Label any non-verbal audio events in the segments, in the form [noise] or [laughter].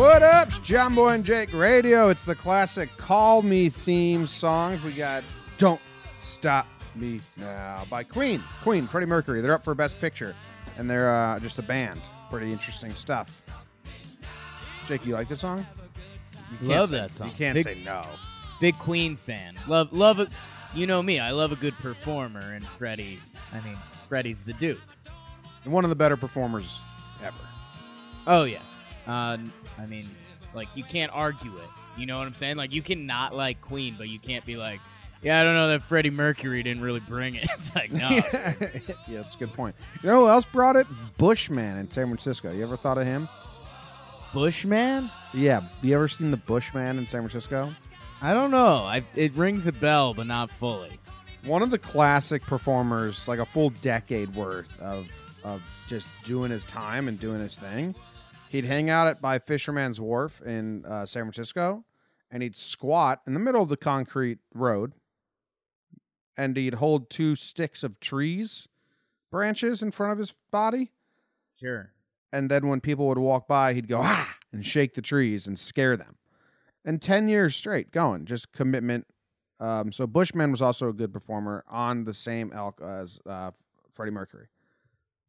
What up? It's John Boy and Jake Radio. It's the classic Call Me theme songs. We got Don't Stop Me Now by Queen. Queen, Freddie Mercury. They're up for Best Picture, and they're uh, just a band. Pretty interesting stuff. Jake, you like this song? You can't Love say- that song. You can't Big- say no. Big Queen fan. Love love it. You know me. I love a good performer, and Freddie. I mean, Freddie's the dude. And one of the better performers ever. Oh yeah. Uh, I mean, like you can't argue it. You know what I'm saying? Like you can not like Queen, but you can't be like, yeah, I don't know that Freddie Mercury didn't really bring it. [laughs] It's like no. [laughs] yeah, that's a good point. You know who else brought it? Bushman in San Francisco. You ever thought of him? Bushman? Yeah. You ever seen the Bushman in San Francisco? I don't know. I it rings a bell, but not fully. one of the classic performers, like a full decade worth of of just doing his time and doing his thing. He'd hang out at by Fisherman's Wharf in uh, San Francisco, and he'd squat in the middle of the concrete road, and he'd hold two sticks of trees branches in front of his body. Sure. And then when people would walk by, he'd go ah and shake the trees and scare them. And ten years straight going, just commitment. Um, so Bushman was also a good performer on the same elk as uh, Freddie Mercury.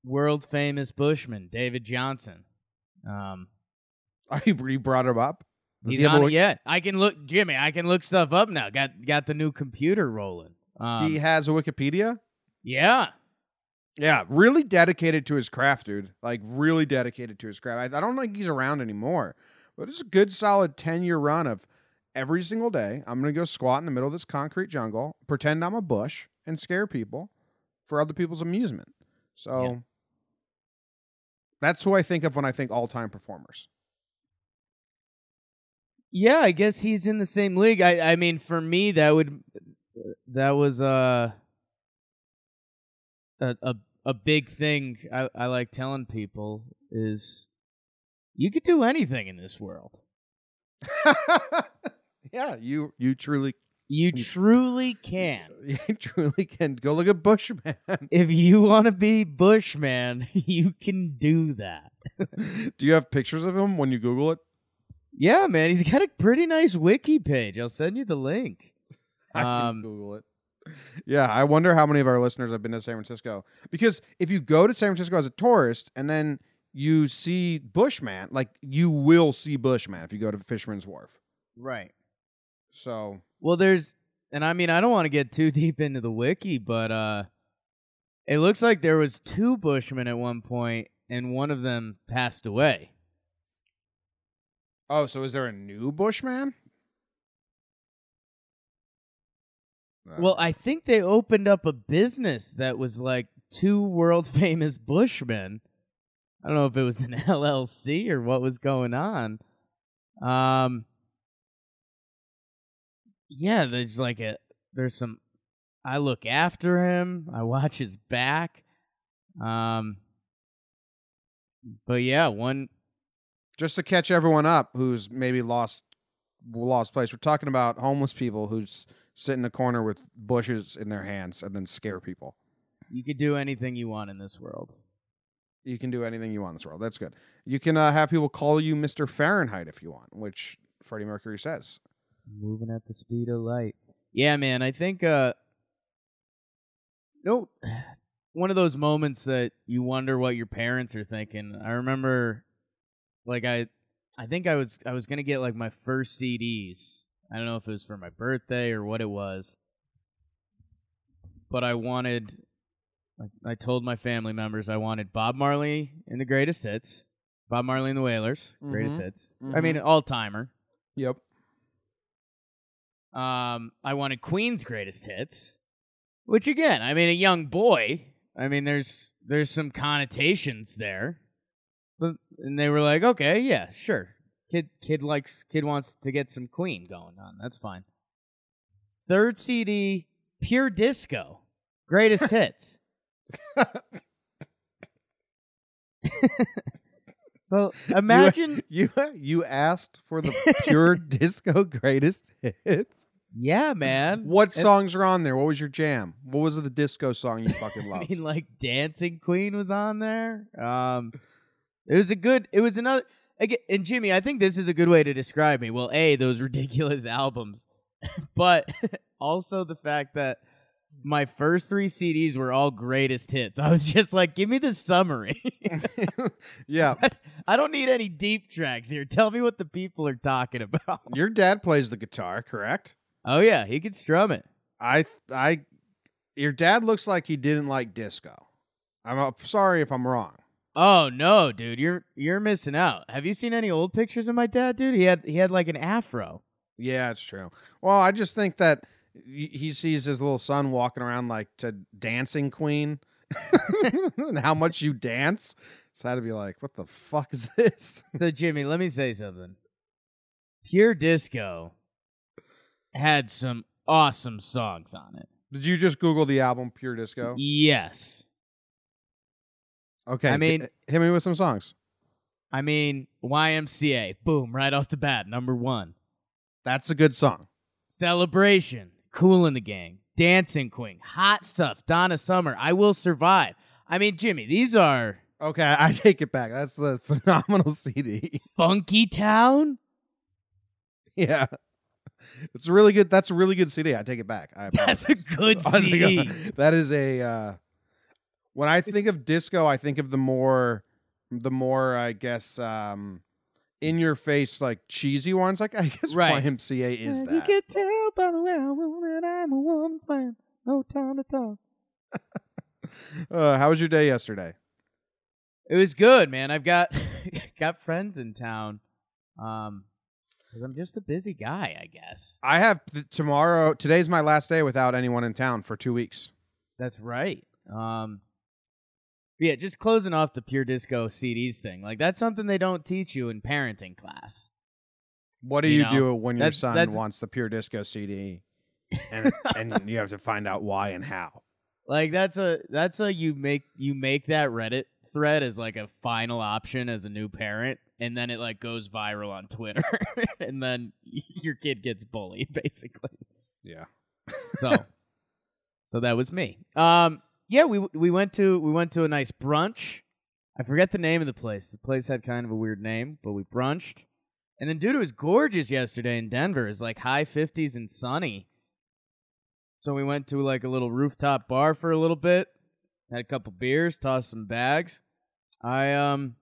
World famous Bushman, David Johnson. Um, [laughs] you you brought him up. Does he's he it yet. I can look, Jimmy. I can look stuff up now. Got got the new computer rolling. Um, he has a Wikipedia. yeah. Yeah, really dedicated to his craft, dude. Like really dedicated to his craft. I, I don't think he's around anymore, but it's a good, solid ten year run of every single day. I'm gonna go squat in the middle of this concrete jungle, pretend I'm a bush, and scare people for other people's amusement. So Yeah. That's who I think of when I think all time performers. Yeah, I guess he's in the same league. I I mean, for me, that would that was uh, a a a big thing. I I like telling people is you could do anything in this world. [laughs] yeah, you you truly You You- truly can. [laughs] you truly can go look at Bushman. If you want to be Bushman, [laughs] you can do that. [laughs] Do you have pictures of him when you Google it? Yeah, man, he's got a pretty nice wiki page. I'll send you the link. I can Um, Google it. Yeah, I wonder how many of our listeners have been to San Francisco. Because if you go to San Francisco as a tourist and then you see Bushman, like you will see Bushman if you go to Fisherman's Wharf. Right. So Well, there's, and I mean, I don't want to get too [laughs] deep into the wiki, but uh, it looks like there was two Bushmen at one point, and one of them passed away. Oh, so is there a new Bushman? Well, I think they opened up a business that was like two world [laughs] famous Bushmen. I don't know if it was an [laughs] LLC or what was going on. Um, yeah, there's like a there's some. I look after him. I watch his back. Um, but yeah, one just to catch everyone up who's maybe lost lost place. We're talking about homeless people who sit in a corner with bushes in their hands and then scare people. you could do anything you want in this world. You can do anything you want in this world. That's good. You can uh, have people call you Mr. Fahrenheit if you want, which Freddie Mercury says. Moving at the speed of light. Yeah, man. I think uh no [sighs] one of those moments that you wonder what your parents are thinking. I remember like I I think I was I was gonna get like my first CDs. I don't know if it was for my birthday or what it was. but I wanted. I, I told my family members I wanted Bob Marley in the greatest hits, Bob Marley and the Wailers, greatest Mhm. hits. I mean, all timer. Yep. Um, I wanted Queen's greatest hits, which again, I mean, a young boy. I mean, there's there's some connotations there, but and they were like, okay, yeah, sure. Kid, kid likes, kid wants to get some Queen going on. That's fine. Third CD, Pure Disco, greatest [laughs] hits. [laughs] [laughs] so [laughs] imagine, [laughs] You you asked for the pure [laughs] disco greatest hits. yeah, man. What And- songs are on there? What was your jam? What was the disco song you fucking loved? I mean, like Dancing Queen was on there. Um, it was a good. It was another. Again, and Jimmy, I think this is a good way to describe me. Well, a those ridiculous albums, but also the fact that my first three CDs were all greatest hits. I was [laughs] just like, give me the summary. [laughs] yeah, [laughs] I don't need any deep tracks here. Tell me what the people are talking about. your dad plays the guitar, correct? Oh yeah, he could strum it. I I your dad looks like he didn't like disco. I'm uh, sorry if I'm wrong. Oh no, dude, you're you're missing out. Have you seen any old pictures of my dad, dude? He had he had like an afro. Yeah, it's true. Well, I just think that he sees his little son walking around like to Dancing Queen, [laughs] and how much you dance. So I had to be like, "What the fuck is this?" So Jimmy, let me say something. Pure Disco had some awesome songs on it. Did you just Google the album Pure Disco? Yes. Okay, I mean- hit me with some songs. I mean, YMCA, boom, right off the bat, number one. That's a good song. Celebration, Kool and the Gang, Dancing Queen, Hot Stuff, Donna Summer, I Will Survive. I mean, Jimmy, these are Okay, I take it back. That's a phenomenal [laughs] CD. Funky Town. yeah, it's a really good. That's a really good CD. I take it back. I That's a good [laughs] CD. [laughs] that is a. Uh, when I think of disco, I think of the more, the more I guess, um, in your face like cheesy ones. Like I guess Right. YMCA is You that. can tell by the way I move that I'm a woman's man. No time to talk. [laughs] Uh, how was your day yesterday? It was good, man. I've got [laughs] got friends in town. Um, because I'm just a busy guy, I guess. I have th- tomorrow. Today's my last day without anyone in town for two weeks. That's right. Um, yeah, just closing off the pure disco CDs thing. Like that's something they don't teach you in parenting class. What do You you, know, do when your son that's- wants the pure disco CD, [laughs] and and you have to find out why and how? Like that's a that's a you make you make that Reddit thread as like a final option as a new parent, and then it like goes viral on Twitter, [laughs] and then [laughs] your kid gets bullied basically. Yeah. So, so that was me. Um, yeah, we we went to we went to a nice brunch. I forget the name of the place. The place had kind of a weird name, but we brunched. And then, dude, it was gorgeous yesterday in Denver. It's like high fifties and sunny. So we went to like a little rooftop bar for a little bit. Had a couple beers, tossed some bags. I um,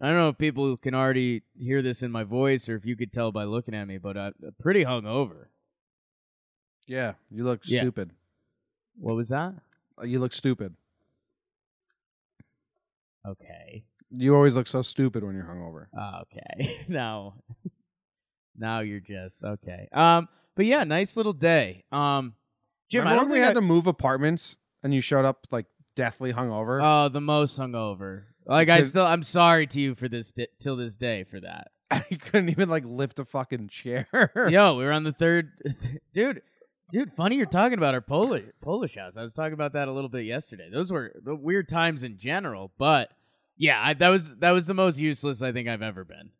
I don't know if people can already hear this in my voice or if you could tell by looking at me, but I'm pretty hungover. Yeah, you look Yeah. stupid. What was that? Uh, You look stupid. Okay. You always look so stupid when you're hungover. Okay. [laughs] now now you're just okay. Um but yeah, nice little day. Um Jim, I Remember when we had I- to move apartments and you showed up like deathly hungover. Oh, the most hungover. Like I still I'm sorry to you for this di- till this day for that. [laughs] I couldn't even like lift a fucking chair. Yo, we were on the third [laughs] dude. Dude, funny you're talking about our Polish Polish house. I was talking about that a little bit yesterday. Those were the weird times in general, but yeah, I, that was that was the most useless I think I've ever been.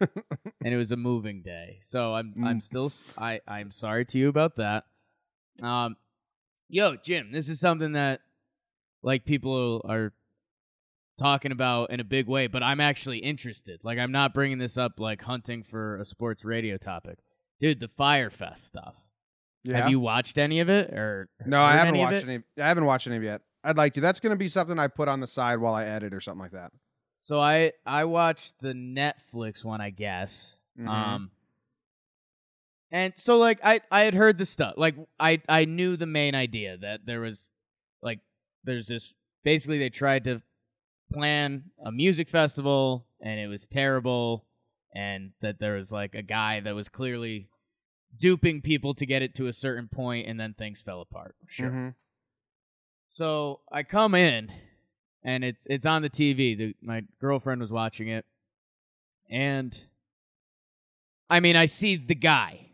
[laughs] and it was a moving day. So I'm I'm Mm. still s- I I'm sorry to you about that. Um yo, Jim, this is something that like people are talking about in a big way, but I'm actually interested. Like I'm not bringing this up like hunting for a sports radio topic. Dude, the Fyre Fest stuff. Yeah. Have you watched any of it or no, I haven't any watched any. I haven't watched any of it yet. I'd like to. That's going to be something I put on the side while I edit or something like that. So I I watched the Netflix one, I guess. Mhm. Um And so like I I had heard the stuff. Like I I knew the main idea that there was like there's this basically they tried to plan a music festival and it was terrible and that there was like a guy that was clearly duping people to get it to a certain point and then things fell apart. Sure. Mhm. So I come in, and it's it's on the TV. The, my girlfriend was watching it, and I mean, I see the guy.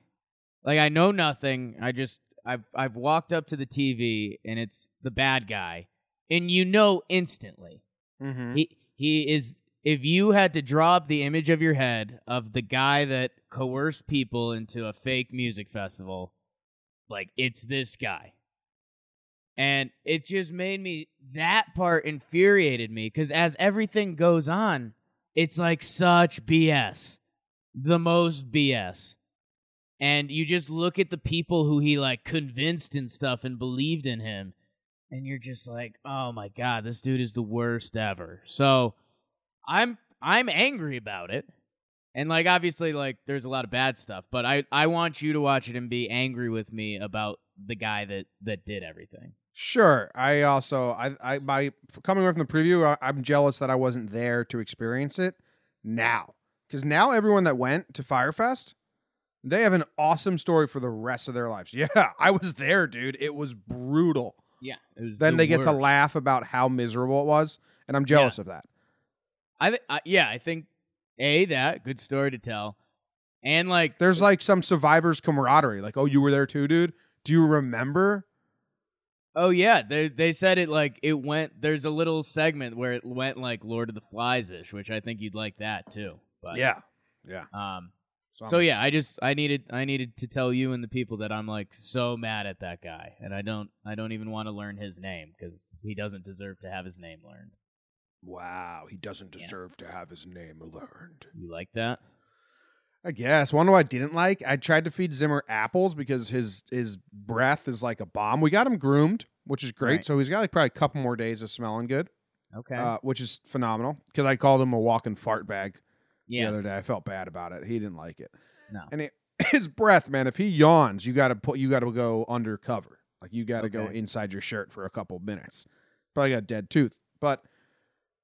Like I know nothing. I just I've I've walked up to the TV, and it's the bad guy, and you know instantly Mhm. he he is. If you had to draw up the image of your head of the guy that coerced people into a fake music festival, like it's this guy. And it just made me that part infuriated me because as everything goes on, it's like such BS. The most BS. And you just look at the people who he like convinced and stuff and believed in him, and you're just like, oh my god, this dude is the worst ever. So I'm I'm angry about it. And like obviously like there's a lot of bad stuff, but I I want you to watch it and be angry with me about the guy that that did everything. Sure. I also I I by coming away from the preview, I, I'm jealous that I wasn't there to experience it now. Because now everyone that went to Fyre Fest, they have an awesome story for the rest of their lives. [laughs] Yeah, I was there, dude. It was brutal. Yeah. It was Then the they get to laugh about how miserable it was, and I'm jealous of that. I, th- I yeah, I think a that good story to tell, and like There's like some survivors camaraderie. Like, oh, you were there too, dude. Do you remember? oh yeah, they they said it like it went. There's a little segment where it went like Lord of the Flies ish, which I think you'd like that too. But yeah, yeah. um, I'm- so yeah, I just I needed I needed to tell you and the people that I'm like so mad at that guy, and I don't I don't even want to learn his name because he doesn't deserve to have his name learned. Wow, he doesn't Yeah. deserve to have his name learned. You like that? I guess. One what I didn't like, I tried to feed Zimmer apples because his his breath is like a bomb. We got him groomed, which is great. Right. So he's got like probably a couple more days of smelling good, Okay. uh, which is phenomenal. Because I called him a walking fart bag the other day. I felt bad about it. He didn't like it. No. And it, [laughs] his breath, man. If he yawns, you got to put you got to go undercover. Like you got to go inside your shirt for a couple minutes. Probably got a dead tooth, but.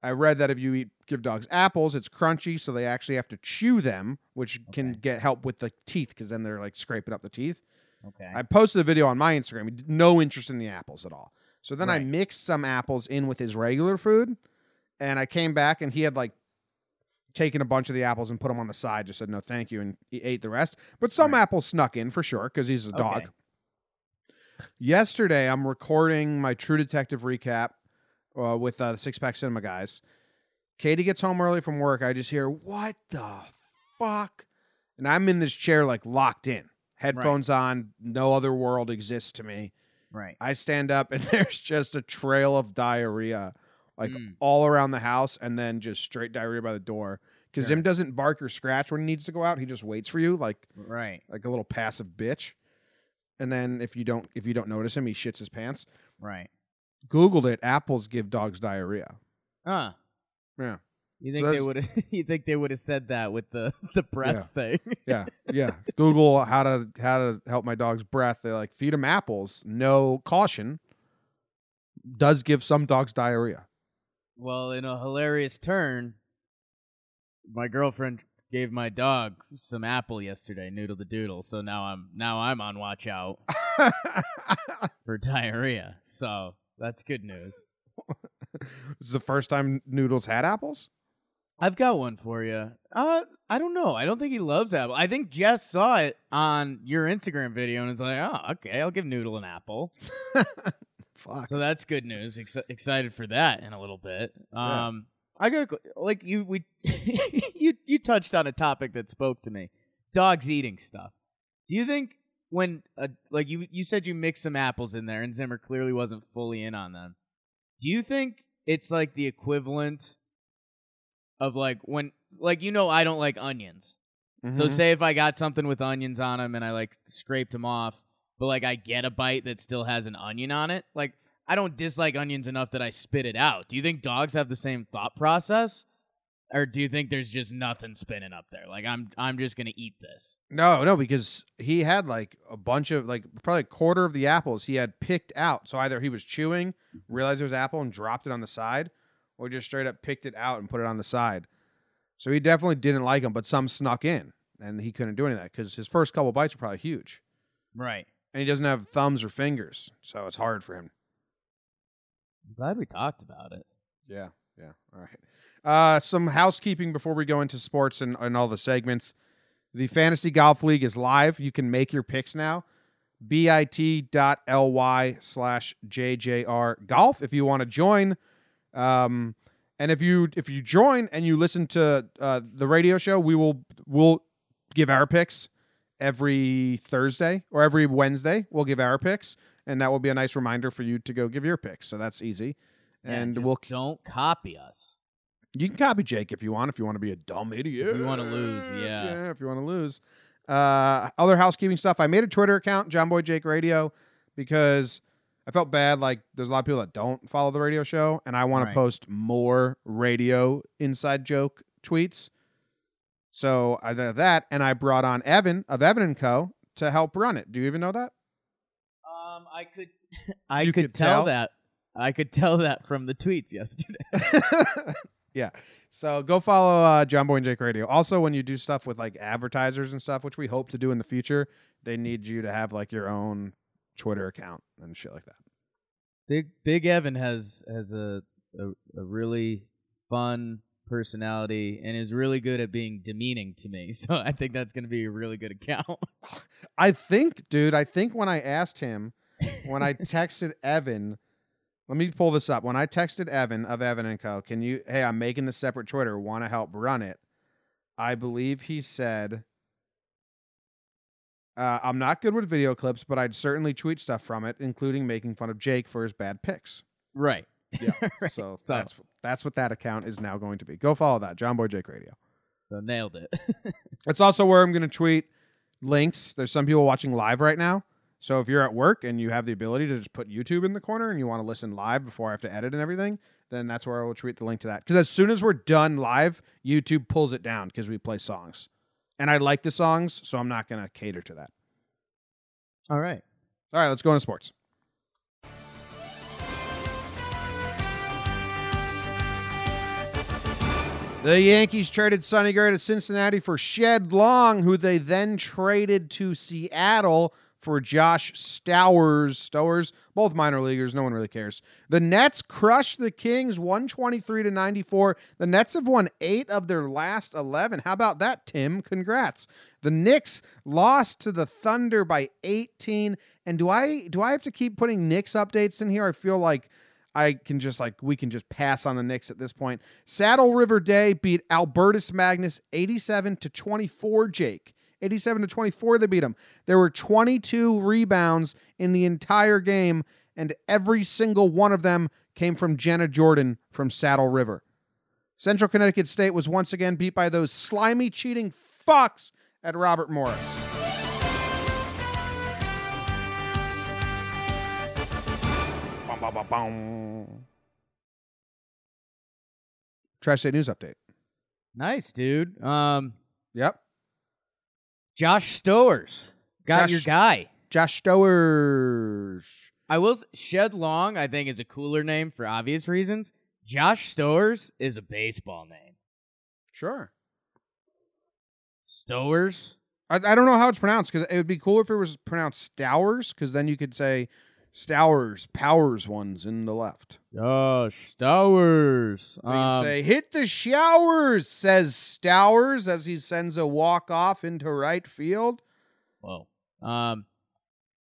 I read that if you eat give dogs apples, it's crunchy, so they actually have to chew them, which can get help with the teeth because then they're like scraping up the teeth. Okay. I posted a video on my Instagram. No interest in the apples at all. So then I mixed some apples in with his regular food, and I came back and he had like taken a bunch of the apples and put them on the side. Just said no, thank you, and he ate the rest. But some Right. apples snuck in for sure because he's a dog. Yesterday, I'm recording my True Detective recap uh, with uh, the Six Pack Cinema guys. Katie gets home early from work. I just hear, "What the fuck?" And I'm in this chair, like locked in, headphones on. No other world exists to me. right. I stand up, and [laughs] there's just a trail of diarrhea, like Mm. all around the house, and then just straight diarrhea by the door. Because Sure. Zim doesn't bark or scratch when he needs to go out. He just waits for you, like Right. like a little passive bitch. And then if you don't if you don't notice him, he shits his pants. Right. Googled it. Apples give dogs diarrhea. Huh. Yeah, You So think they that's- would have? [laughs] You think they would have said that with the [laughs] the breath thing? yeah, [laughs] yeah. Google how to how to help my dog's breath. They like feed him apples. No caution. Does give some dogs diarrhea. well, in a hilarious turn, my girlfriend gave my dog some apple yesterday, noodle the doodle. So now I'm now I'm on watch out for diarrhea. So that's good news. [laughs] this is the first time Noodles had apples. I've got one for you. Uh, I don't know. I don't think he loves apple. I think Jess saw it on your Instagram video and it's like, oh, okay, I'll give Noodle an apple. [laughs] Fuck. So that's good news. Ex- excited for that in a little bit. Yeah. Um, I got like you we [laughs] you you touched on a topic that spoke to me. Dogs eating stuff. Do you think when uh, like you you said you mixed some apples in there and Zimmer clearly wasn't fully in on them. Do you think it's like the equivalent of like when like you know I don't like onions. So Mhm. say if I got something with onions on them and I like scraped them off, but like I get a bite that still has an onion on it, like I don't dislike onions enough that I spit it out. Do you think dogs have the same thought process? Or do you think there's just nothing spinning up there? Like I'm I'm just gonna eat this. No, no, because he had like a bunch of like probably a quarter of the apples he had picked out. So either he was chewing, realized it was apple, and dropped it on the side, or just straight up picked it out and put it on the side. So he definitely didn't like them, but some snuck in, and he couldn't do any of that because his first couple bites were probably huge, Right. and he doesn't have thumbs or fingers, so it's hard for him. I'm glad we talked about it. Yeah, yeah. All right. Uh, some housekeeping before we go into sports and, and all the segments. The Fantasy Golf League is live. You can make your picks now. bit.ly slash JJR Golf if you want to join. Um, and if you if you join and you listen to uh, the radio show, we will we'll give our picks every Thursday or every Wednesday. We'll give our picks, and that will be a nice reminder for you to go give your picks. So that's easy. Yeah, And we'll don't copy us. You can copy Jake if you want. If you want to be a dumb idiot, if you wanna lose, yeah. yeah. If you want to lose, uh, other housekeeping stuff. I made a Twitter account, John Boy Jake Radio, because I felt bad. Like there's a lot of people that don't follow the radio show, and I want Right. to post more radio inside joke tweets. So I did that, and I brought on Evan of Evan and Co. to help run it. Do you even know that? Um, I could, [laughs] I could, could tell, tell? that. I could tell that from the tweets yesterday. [laughs] [laughs] yeah. So go follow uh, John Boy and Jake Radio. Also, when you do stuff with like advertisers and stuff, which we hope to do in the future, they need you to have like your own Twitter account and shit like that. Big Big Evan has has a a, a really fun personality and is really good at being demeaning to me. [laughs] So I think that's going to be a really good account. [laughs] I think, dude, I think when I asked him, when I [laughs] texted Evan, let me pull this up. When I texted Evan of Evan and Co., can you, hey, I'm making the separate Twitter, want to help run it? I believe he said, uh, I'm not good with video clips, but I'd certainly tweet stuff from it, including making fun of Jake for his bad picks. right. Yeah. [laughs] Right. So, So- that's that's what that account is now going to be. Go follow that, John Boy Jake Radio. So nailed it. [laughs] It's also where I'm going to tweet links. There's some people watching live right now. So if you're at work and you have the ability to just put YouTube in the corner and you want to listen live before I have to edit and everything, then that's where I will tweet the link to that. Because as soon as we're done live, YouTube pulls it down because we play songs. And I like the songs, so I'm not going to cater to that. All right. All right, let's go into sports. The Yankees traded Sonny Gray to Cincinnati for Shed Long, who they then traded to Seattle for Josh Stowers. Stowers, both minor leaguers, no one really cares. The Nets crushed the Kings 123 to 94. The Nets have won 8 of their last 11. How about that, Tim? Congrats. The Knicks lost to the Thunder by 18. And do I do I have to keep putting Knicks updates in here? I feel like I can just like we can just pass on the Knicks at this point. Saddle River Day beat Albertus Magnus 87 to 24, Jake. 87 to 24 they beat them. There were 22 rebounds in the entire game and every single one of them came from Jenna Jordan from Saddle River. Central Connecticut State was once again beat by those slimy cheating fucks at Robert Morris. Trash State News Update. Nice, dude. Um, Yep. Josh Stowers got Josh- your guy. Josh Stowers. I will s- Shed Long. I think is a cooler name for obvious reasons. Josh Stowers is a baseball name. Sure. Stowers. I, I don't know how it's pronounced because it would be cooler if it was pronounced Stowers because then you could say Stowers, Powers ones in the left. Josh Stowers. Um, say, hit the showers, says Stowers as he sends a walk off into right field. Whoa. Um,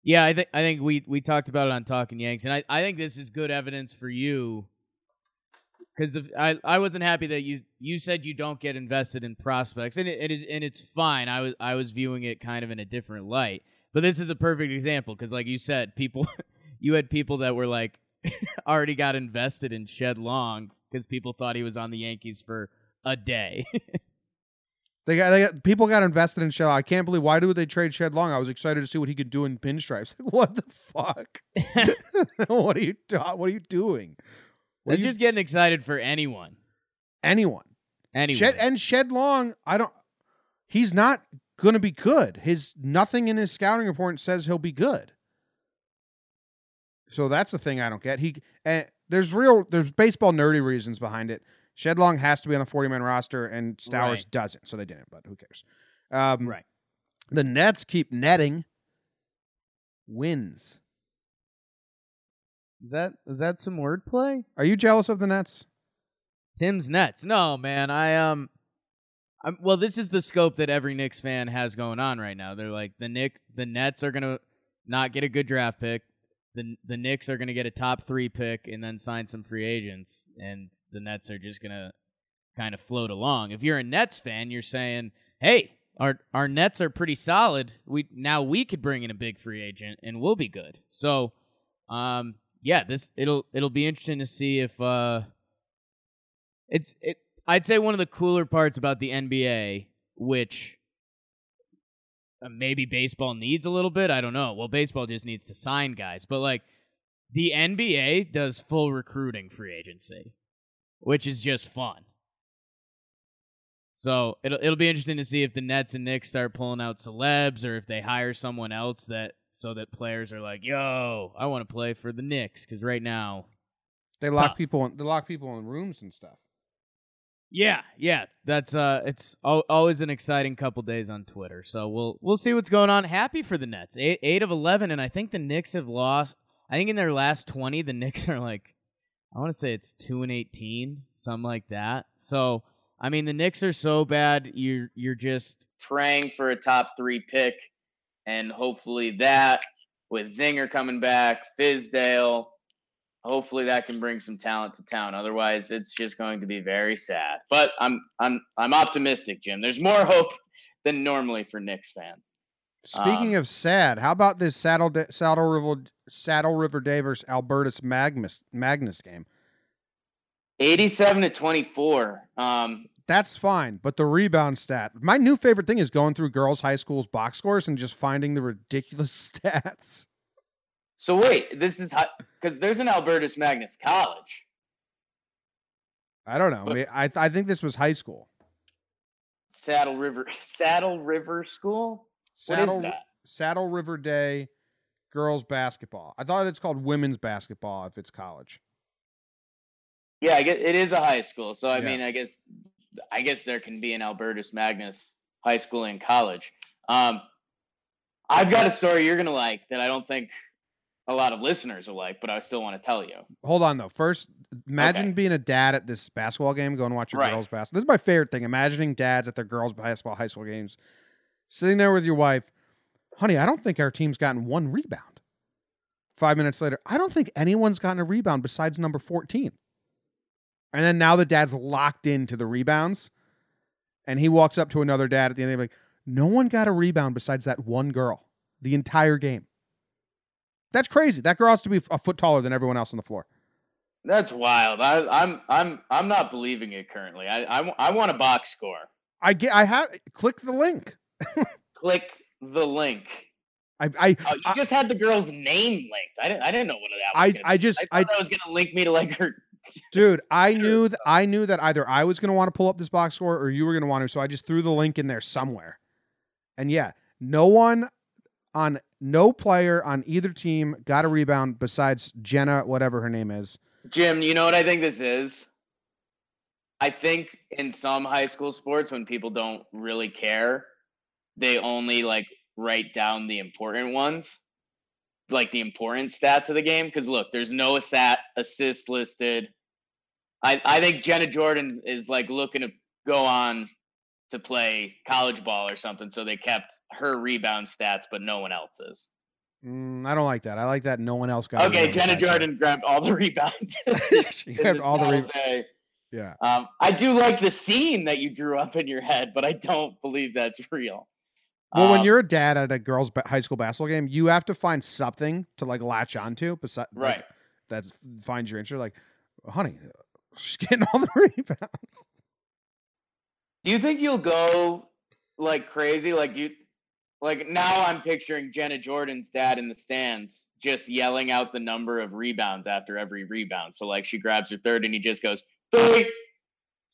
yeah, I think I think we we talked about it on Talking Yanks, and I, I think this is good evidence for you because I I wasn't happy that you you said you don't get invested in prospects, and it, it is and it's fine. I was I was viewing it kind of in a different light, but this is a perfect example because, like you said, people [laughs] you had people that were like [laughs] already got invested in Shed Long because people thought he was on the Yankees for a day. [laughs] They got, they got people got invested in Shell. I can't believe why do they trade Shed Long? I was excited to see what he could do in pinstripes. [laughs] what the fuck? what are you do- what are you doing? What That's you- just getting excited for anyone. anyone. Anyway, Shed and Shed Long, I don't. He's not going to be good. His nothing in his scouting report says he'll be good. So that's the thing I don't get. He and there's real there's baseball nerdy reasons behind it. Shed Long has to be on the 40 man roster, and Stowers Right. doesn't, so they didn't. But who cares? Um, right. The Nets keep netting wins. Is that is that some wordplay? Are you jealous of the Nets? Tim's Nets. No, man. I um I'm, well, this is the scope that every Knicks fan has going on right now. They're like the Nick the Nets are going to not get a good draft pick. The the Knicks are going to get a top 3 pick and then sign some free agents and the Nets are just going to kind of float along. If you're a Nets fan, you're saying, "Hey, our our Nets are pretty solid. We now we could bring in a big free agent and we'll be good." So, um yeah, this it'll it'll be interesting to see if uh it's it. I'd say one of the cooler parts about the NBA, which Uh, maybe baseball needs a little bit. I don't know. Well, baseball just needs to sign guys, but like the NBA does full recruiting free agency, which is just fun. So it'll it'll be interesting to see if the Nets and Knicks start pulling out celebs, or if they hire someone else that so that players are like, "Yo, I want to play for the Knicks," because right now They lock Tough. people. In, they lock people in rooms and stuff. Yeah, yeah, that's uh, it's al- always an exciting couple days on Twitter. So we'll we'll see what's going on. Happy for the Nets, eight, eight of eleven, and I think the Knicks have lost. I think in their last twenty, the Knicks are like, I want to say it's two and eighteen, something like that. So I mean, the Knicks are so bad. You're you're just praying for a top three pick, and hopefully that with Zinger coming back, Fizdale, hopefully that can bring some talent to town. Otherwise, it's just going to be very sad. But I'm I'm I'm optimistic, Jim. There's more hope than normally for Knicks fans. Speaking Um, of sad, how about this Saddle Saddle River Saddle River Day versus Albertus Magnus Magnus game? 87 to 24. Um, That's fine, but the rebound stat. My new favorite thing is going through girls' high school's box scores and just finding the ridiculous [laughs] stats. So wait, this is because there's an Albertus Magnus College. I don't know. But- I I, I think this was high school. Saddle River Saddle River School. What is that? Saddle River Day girls basketball. I thought it's called women's basketball if it's college. Yeah, I guess it is a high school. So I Yeah. mean, I guess I guess there can be an Albertus Magnus high school and college. Um, I've got a story you're gonna like that I don't think a lot of listeners will like, but I still want to tell you. Hold on though. First, imagine Okay. being a dad at this basketball game, going to watch your Right. girls basketball. This is my favorite thing. Imagining dads at their girls basketball high school games, sitting there with your wife. Honey, I don't think our team's gotten one rebound. Five minutes later, I don't think anyone's gotten a rebound besides number 14. And then now the dad's locked into the rebounds. And he walks up to another dad at the end of the game, like, no one got a rebound besides that one girl the entire game. That's crazy. That girl has to be a foot taller than everyone else on the floor. That's wild. I, I'm I'm I'm not believing it currently. I, I want a box score. I get. I have click the link. [laughs] Click the link. I I Oh, you I, just had the girl's name linked. I didn't I didn't know what that was. I, I be. just I I that was gonna link me to like her. [laughs] dude. I knew that I knew that either I was gonna want to pull up this box score or you were gonna want to. So I just threw the link in there somewhere. And yeah, no one on no player on either team got a rebound besides Jenna, whatever her name is. Jim, you know what I think this is? I think in some high school sports, when people don't really care, they only like write down the important ones, like the important stats of the game. Because look, there's no assat assist listed. I I think Jenna Jordan is like looking to go on to play college ball or something, so they kept her rebound stats, but no one else's. Mm, I don't like that. I like that no one else got. Okay, Jenna. Jordan grabbed all the [laughs] rebounds. [laughs] she grabbed all the rebounds. Yeah. Um, I do like the scene that you drew up in your head, but I don't believe that's real. Well, when Um, you're a dad at a girls' high school basketball game, you have to find something to like latch onto besides right, that finds your interest. Like, honey, [laughs] she's getting all the rebounds. Do you think you'll go like crazy? Like do you like now? I'm picturing Jenna Jordan's dad in the stands just yelling out the number of rebounds after every rebound. So like she grabs her third and he just goes three.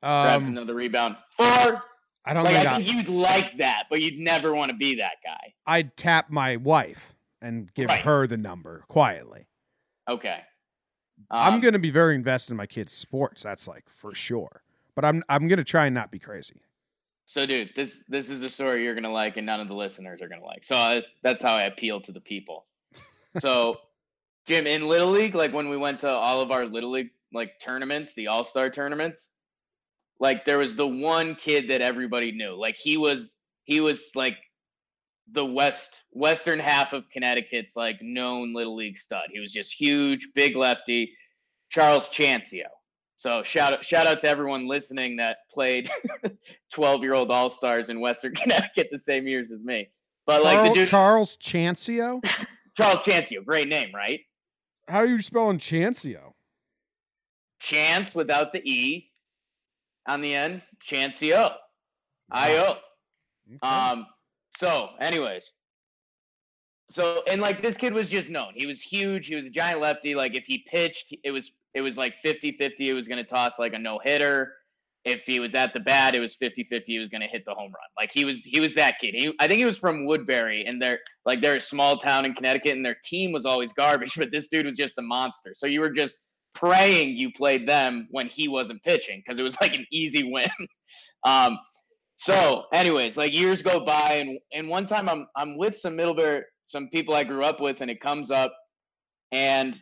Um, another rebound. Four. I don't Like think I I, think you'd like that, but you'd never want to be that guy. I'd tap my wife and give Right. her the number quietly. Okay. I'm Um, going to be very invested in my kids' sports. That's like for sure. But I'm I'm going to try and not be crazy. So, dude, this this is a story you're gonna like, and none of the listeners are gonna like. So that's that's how I appeal to the people. So, [laughs] Jim, in Little League, like when we went to all of our Little League like tournaments, the All Star tournaments, like there was the one kid that everybody knew. Like he was he was like the west western half of Connecticut's like known Little League stud. He was just huge, big lefty, Charles Chancio. So shout out shout out to everyone listening that played [laughs] 12 year old all stars in Western [laughs] Connecticut the same years as me. But like the dude Charles Chancio? [laughs] Charles Chancio, great name, right? How are you spelling Chancio? Chance without the E on the end. Chancio. I O. Um, so, anyways. So, and like this kid was just known. He was huge. He was a giant lefty. Like if he pitched, it was it was like 50-50. It was gonna toss like a no-hitter. If he was at the bat, it was 50-50. He was gonna hit the home run. Like he was he was that kid. He I think he was from Woodbury and they're like they're a small town in Connecticut and their team was always garbage, [laughs] but this dude was just a monster. So you were just praying you played them when he wasn't pitching because it was like an easy win. [laughs] um, so, anyways, like years go by, and and one time I'm I'm with some Middlebury, some people I grew up with, and it comes up, and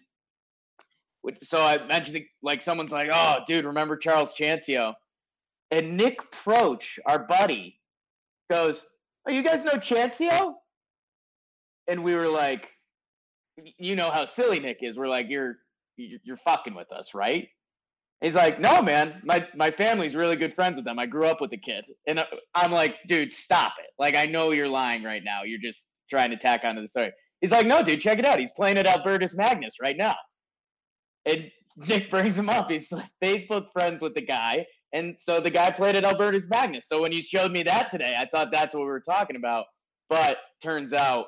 so I mentioned like someone's like, "Oh, dude, remember Charles Chancio?" And Nick Proch, our buddy, goes, "Oh, you guys know Chancio?" And we were like, "You know how silly Nick is." We're like, "You're you're fucking with us, right?" He's like, no, man, my my family's really good friends with them. I grew up with the kid, and I'm like, dude, stop it. Like, I know you're lying right now. You're just trying to tack onto the story. He's like, no, dude, check it out. He's playing at Albertus Magnus right now. And [laughs] Nick brings him up. He's like Facebook friends with the guy, and so the guy played at Albertus Magnus. So when you showed me that today, I thought that's what we were talking about. But turns out,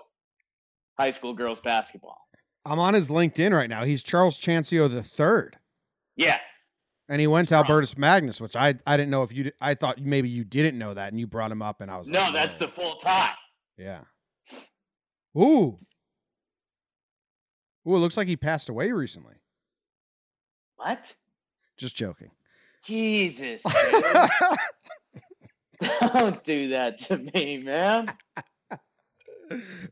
high school girls basketball. I'm on his LinkedIn right now. He's Charles Chancio the third, Yeah, and he went to. Albertus Magnus, which I I didn't know if you. I thought maybe you didn't know that, and you brought him up, and I was no, like, that's the full time. yeah. Ooh, ooh, it looks like he passed away recently. What? Just joking. Jesus. [laughs] Don't do that to me, man.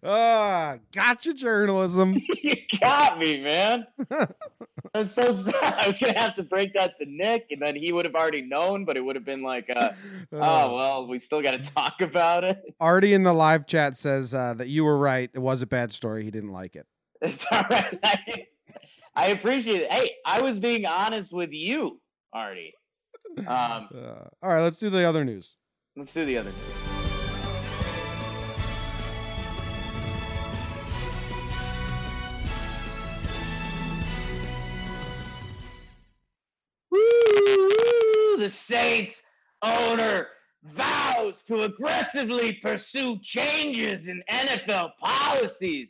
Ah, gotcha journalism. [laughs] you got me, man. [laughs] I'm so sad. I was gonna have to break that to Nick, and then he would have already known, but it would have been like, uh, oh well, we still got to talk about it. Artie in the live chat says uh, that you were right. It was a bad story. He didn't like it. It's all right. I, I appreciate it. Hey, I was being honest with you, Artie. Um, [laughs] Uh, all right, let's do the other news. let's do the other. Woo! The Saints owner vows to aggressively pursue changes in NFL policies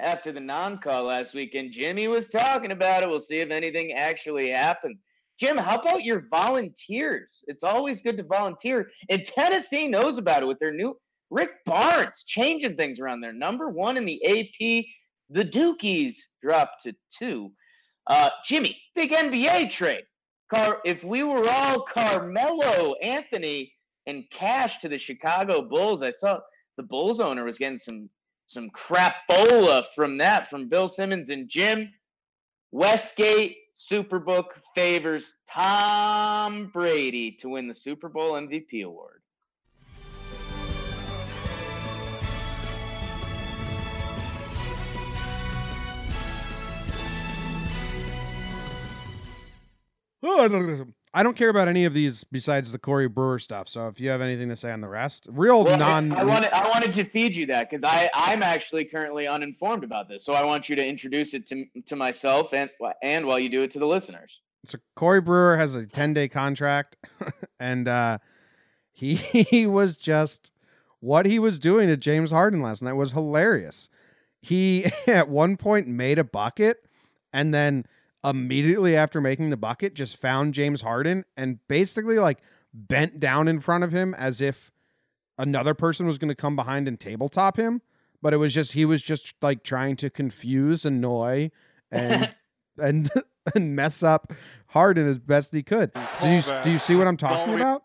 after the non-call last weekend. Jimmy was talking about it. We'll see if anything actually happens. Jim, how about your volunteers? It's always good to volunteer. And Tennessee knows about it with their new Rick Barnes changing things around there. Number one in the AP. The Dukies dropped to two. Uh, Jimmy, big NBA trade. Car- if we were all Carmelo Anthony and cash to the Chicago Bulls, I saw the Bulls owner was getting some some crapola from that from Bill Simmons and Jim. Westgate Superbook favors Tom Brady to win the Super Bowl MVP award. I don't care about any of these besides the Corey Brewer stuff. So if you have anything to say on the rest, real Well, non. I wanted I wanted to feed you that because I I'm actually currently uninformed about this, so I want you to introduce it to to myself and and while you do it to the listeners. So Corey Brewer has a 10 day contract, [laughs] and uh, he he was just what he was doing to James Harden last night was hilarious. He [laughs] at one point made a bucket, and then immediately after making the bucket just found James Harden and basically like bent down in front of him as if another person was going to come behind and tabletop him. But it was just he was just like trying to confuse, annoy, and [laughs] and [laughs] and mess up Harden as best he could. Do you do you see what I'm talking about?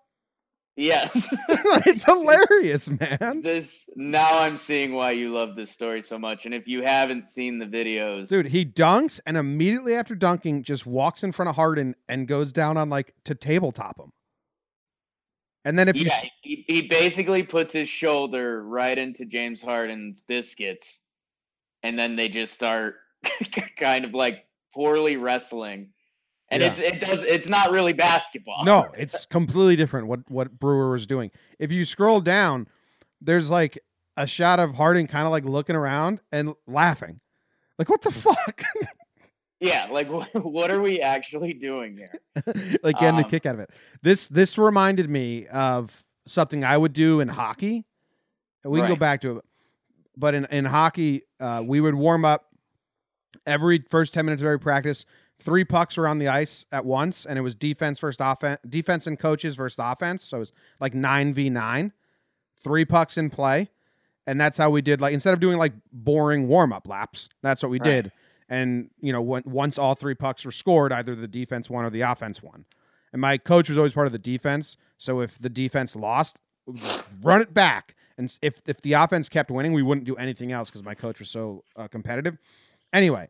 Yes. [laughs] [laughs] it's hilarious, man. this now I'm seeing why you love this story so much. And if you haven't seen the videos, Dude, he dunks and immediately after dunking just walks in front of Harden and goes down on like to tabletop him. And then if you yeah, s- he, he basically puts his shoulder right into James Harden's biscuits, and then they just start [laughs] kind of like poorly wrestling. And Yeah. it's it does it's not really basketball. No, [laughs] it's completely different what what Brewer was doing. If you scroll down, there's like a shot of Harden kind of like looking around and laughing. Like what the fuck? [laughs] Yeah, like what, what are we actually doing here? [laughs] like getting a Um, kick out of it. This this reminded me of something I would do in hockey. We can go back to it. But in, in hockey, uh, we would warm up every first 10 minutes of every practice, three pucks around the ice at once, and it was defense versus offense, defense and coaches versus offense. So it was like 9v9, three pucks in play. And that's how we did like instead of doing like boring warm up laps, that's what we Right. did. And you know, when, once all three pucks were scored, either the defense won or the offense won. And my coach was always part of the defense, so if the defense lost, run it back. And if if the offense kept winning, we wouldn't do anything else because my coach was so uh, competitive. Anyway,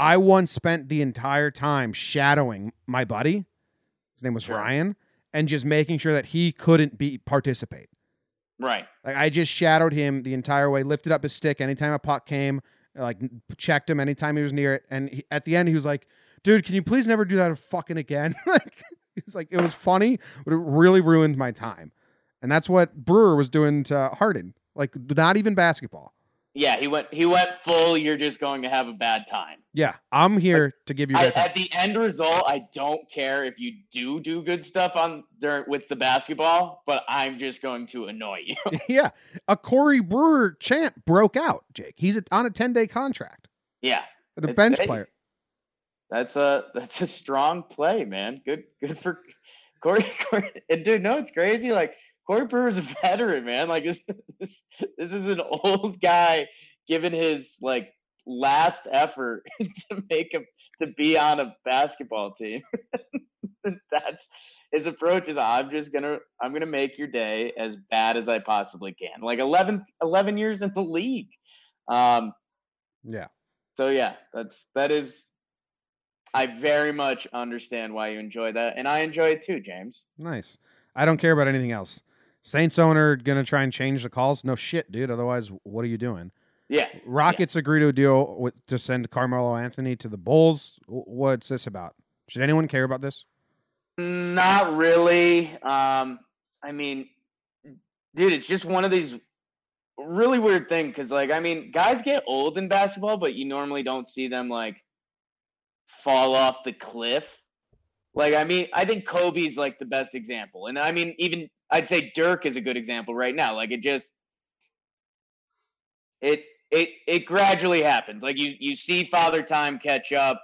I once spent the entire time shadowing my buddy. His name was Sure. Ryan, and just making sure that he couldn't be participate. Right. Like I just shadowed him the entire way, lifted up his stick anytime a puck came, like checked him anytime he was near it, and he, at the end he was like, "Dude, can you please never do that fucking again?" [laughs] like he's like, it was funny, but it really ruined my time, and that's what Brewer was doing to Harden. Like not even basketball. Yeah, he went he went full. You're just going to have a bad time. Yeah, I'm here to give you I, at the end result, I don't care if you do do good stuff on during with the basketball, but I'm just going to annoy you. [laughs] yeah, a Corey Brewer chant broke out. Jake, he's a, on a 10 day contract, yeah, a It's- bench player. that's a that's a strong play, man. Good good for Corey. [laughs] Corey and dude, no, it's crazy. Like Corey Brewer's a [laughs] veteran, man. Like this this, this is an old guy giving his like last effort [laughs] to make him to be on a basketball team. [laughs] that's his approach is I'm just gonna I'm gonna make your day as bad as I possibly can. Like 11, 11 years in the league. Um Yeah. so yeah, that's that is I very much understand why you enjoy that, and I enjoy it too, James. Nice. I don't care about anything else. Saints owner gonna try and change the calls? No shit, dude. Otherwise, what are you doing? Yeah, Rockets agree to a deal with to send Carmelo Anthony to the Bulls. What's this about? Should anyone care about this? not really. Um, I mean, dude, it's just one of these really weird thing because, like, I mean, guys get old in basketball, but you normally don't see them like fall off the cliff. Like, I mean, I think Kobe's like the best example, and I mean, even I'd say Dirk is a good example right now. Like, it just it it it gradually happens. Like you you see father time catch up,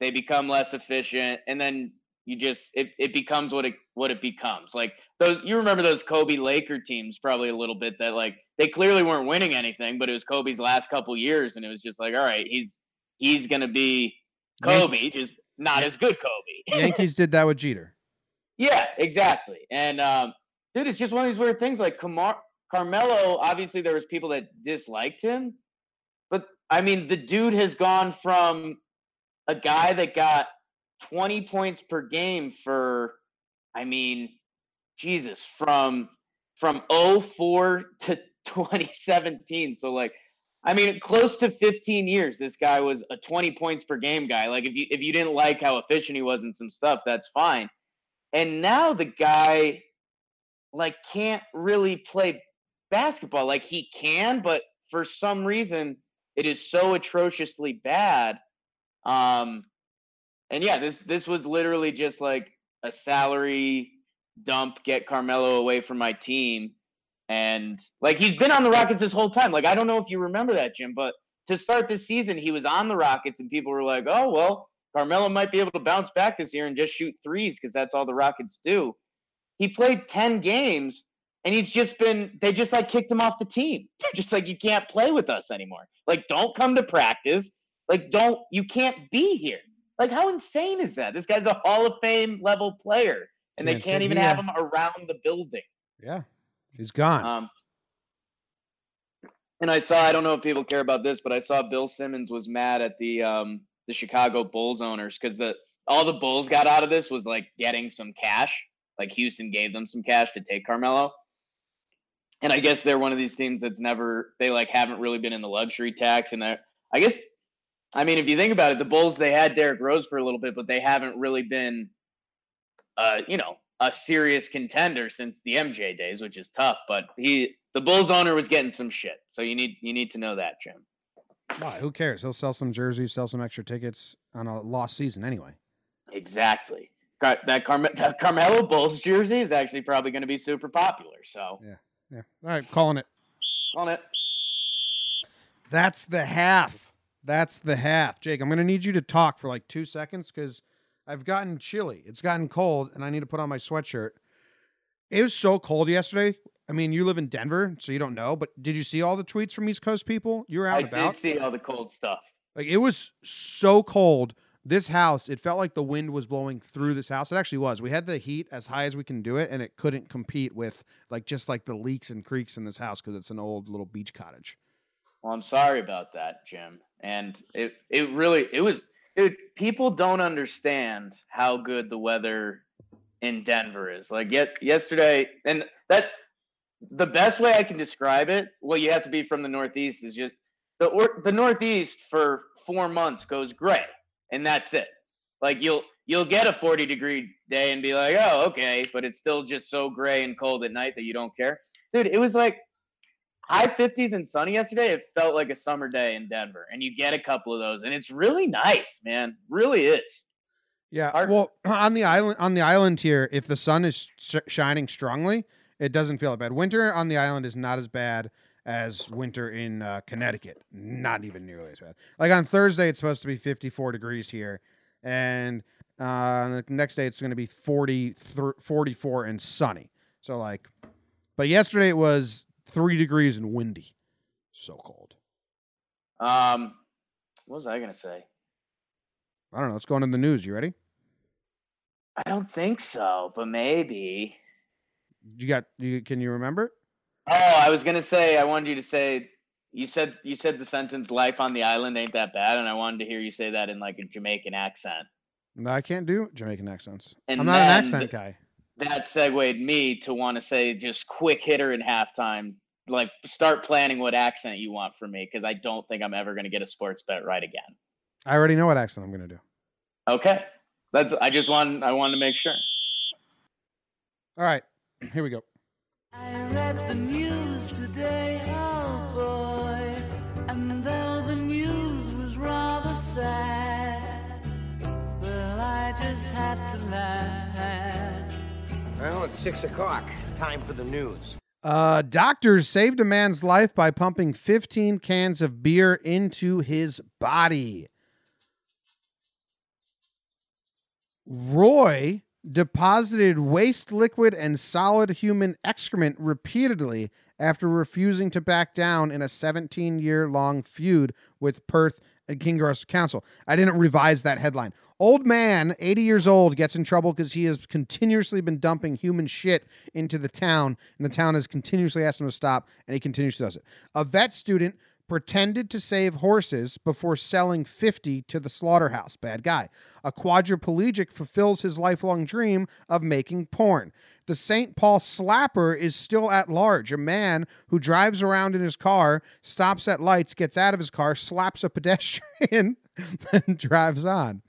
they become less efficient, and then you just it, it becomes what it what it becomes. Like those you remember those Kobe Laker teams probably a little bit that like they clearly weren't winning anything, but it was Kobe's last couple years, and it was just like, all right, he's he's gonna be Kobe, just not as good Kobe. [laughs] Yankees did that with Jeter. Yeah, exactly. And um, dude, it's just one of these weird things. Like Carmelo, obviously there was people that disliked him, but I mean, the dude has gone from a guy that got 20 points per game for, I mean, Jesus, from from 04 to [laughs] 2017. So like, I mean, close to 15 years, this guy was a 20 points per game guy. Like, if you if you didn't like how efficient he was in some stuff, that's fine and now the guy like can't really play basketball like he can but for some reason it is so atrociously bad um and yeah this this was literally just like a salary dump get carmelo away from my team and like he's been on the rockets this whole time like i don't know if you remember that jim but to start this season he was on the rockets and people were like oh well Carmelo might be able to bounce back this year and just shoot threes because that's all the Rockets do. He played 10 games and he's just been, they just like kicked him off the team. [laughs] They're just like, you can't play with us anymore. Like, don't come to practice. Like, don't, you can't be here. Like, how insane is that? This guy's a Hall of Fame level player and they Can't can't even here. have him around the building. Yeah, he's gone. Um, and I saw, I don't know if people care about this, but I saw Bill Simmons was mad at the um, the Chicago Bulls owners because the all the Bulls got out of this was like getting some cash. Like Houston gave them some cash to take Carmelo. And I guess they're one of these teams that's never they like haven't really been in the luxury tax. And I guess I mean if you think about it, the Bulls they had Derrick Rose for a little bit, but they haven't really been uh, you know, a serious contender since the MJ days, which is tough. But he, the Bulls owner, was getting some shit. So you need you need to know that, Jim. Why? Who cares? He'll sell some jerseys, sell some extra tickets on a lost season anyway. Exactly. That, Carme- [laughs] that Carmelo Bulls jersey is actually probably going to be super popular. So Yeah. yeah. All right, calling it. on it. That's the half. That's the half. Jake, I'm going to need you to talk for like two seconds because I've gotten chilly. It's gotten cold, and I need to put on my sweatshirt. It was so cold yesterday. I mean, you live in Denver, so you don't know, but did you see all the tweets from East Coast people? You were out I about. did see all the cold stuff. Like it was so cold. This house, it felt like the wind was blowing through this house. It actually was. We had the heat as high as we can do it, and it couldn't compete with like just like the leaks and creaks in this house because it's an old little beach cottage. Well, I'm sorry about that, Jim. And it it really it was people don't understand how good the weather in Denver is. Like yet yesterday and that the best way I can describe it, well you have to be from the northeast is just the or, the northeast for 4 months goes gray and that's it. Like you'll you'll get a 40 degree day and be like, "Oh, okay," but it's still just so gray and cold at night that you don't care. Dude, it was like high 50s and sunny yesterday. It felt like a summer day in Denver, and you get a couple of those, and it's really nice, man. Really is. Yeah. Well, [clears throat] on the island, on the island here, if the sun is sh- shining strongly, it doesn't feel bad. Winter on the island is not as bad as winter in uh, Connecticut. Not even nearly as bad. Like on Thursday, it's supposed to be 54 degrees here, and uh, the next day it's going to be 40, thir- 44 and sunny. So like, but yesterday it was three degrees and windy. So cold. Um, what was I gonna say? I don't know. Let's go into the news. You ready? I don't think so, but maybe. You got? You can you remember? Oh, I was gonna say. I wanted you to say. You said you said the sentence "life on the island ain't that bad," and I wanted to hear you say that in like a Jamaican accent. No, I can't do Jamaican accents. And I'm not an accent the- guy. That segued me to want to say just quick hitter in halftime. Like start planning what accent you want from me because I don't think I'm ever gonna get a sports bet right again. I already know what accent I'm going to do. Okay, that's. I just want. I wanted to make sure. All right, [clears throat] here we go. I read the news today, oh boy, and though the news was rather sad, well, I just had to laugh. Well, it's six o'clock. Time for the news. Uh, doctors saved a man's life by pumping 15 cans of beer into his body. Roy deposited waste liquid and solid human excrement repeatedly after refusing to back down in a 17 year long feud with Perth and Kinross Council. I didn't revise that headline. Old man, 80 years old, gets in trouble because he has continuously been dumping human shit into the town, and the town has continuously asked him to stop, and he continues to does it. A vet student pretended to save horses before selling 50 to the slaughterhouse. Bad guy. A quadriplegic fulfills his lifelong dream of making porn. The St. Paul slapper is still at large. A man who drives around in his car, stops at lights, gets out of his car, slaps a pedestrian, [laughs] and drives on.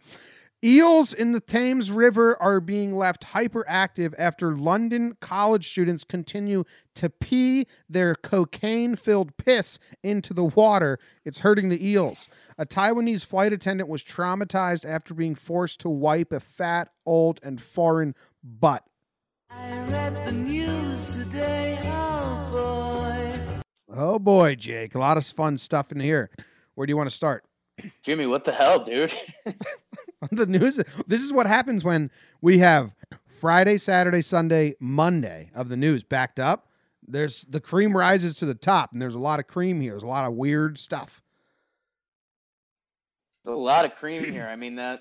Eels in the Thames River are being left hyperactive after London college students continue to pee their cocaine filled piss into the water. It's hurting the eels. A Taiwanese flight attendant was traumatized after being forced to wipe a fat, old, and foreign butt. I read the news today, oh boy. Oh boy, Jake. A lot of fun stuff in here. Where do you want to start? Jimmy, what the hell, dude? [laughs] [laughs] the news. This is what happens when we have Friday, Saturday, Sunday, Monday of the news backed up. There's the cream rises to the top, and there's a lot of cream here. There's a lot of weird stuff. There's a lot of cream here. I mean, that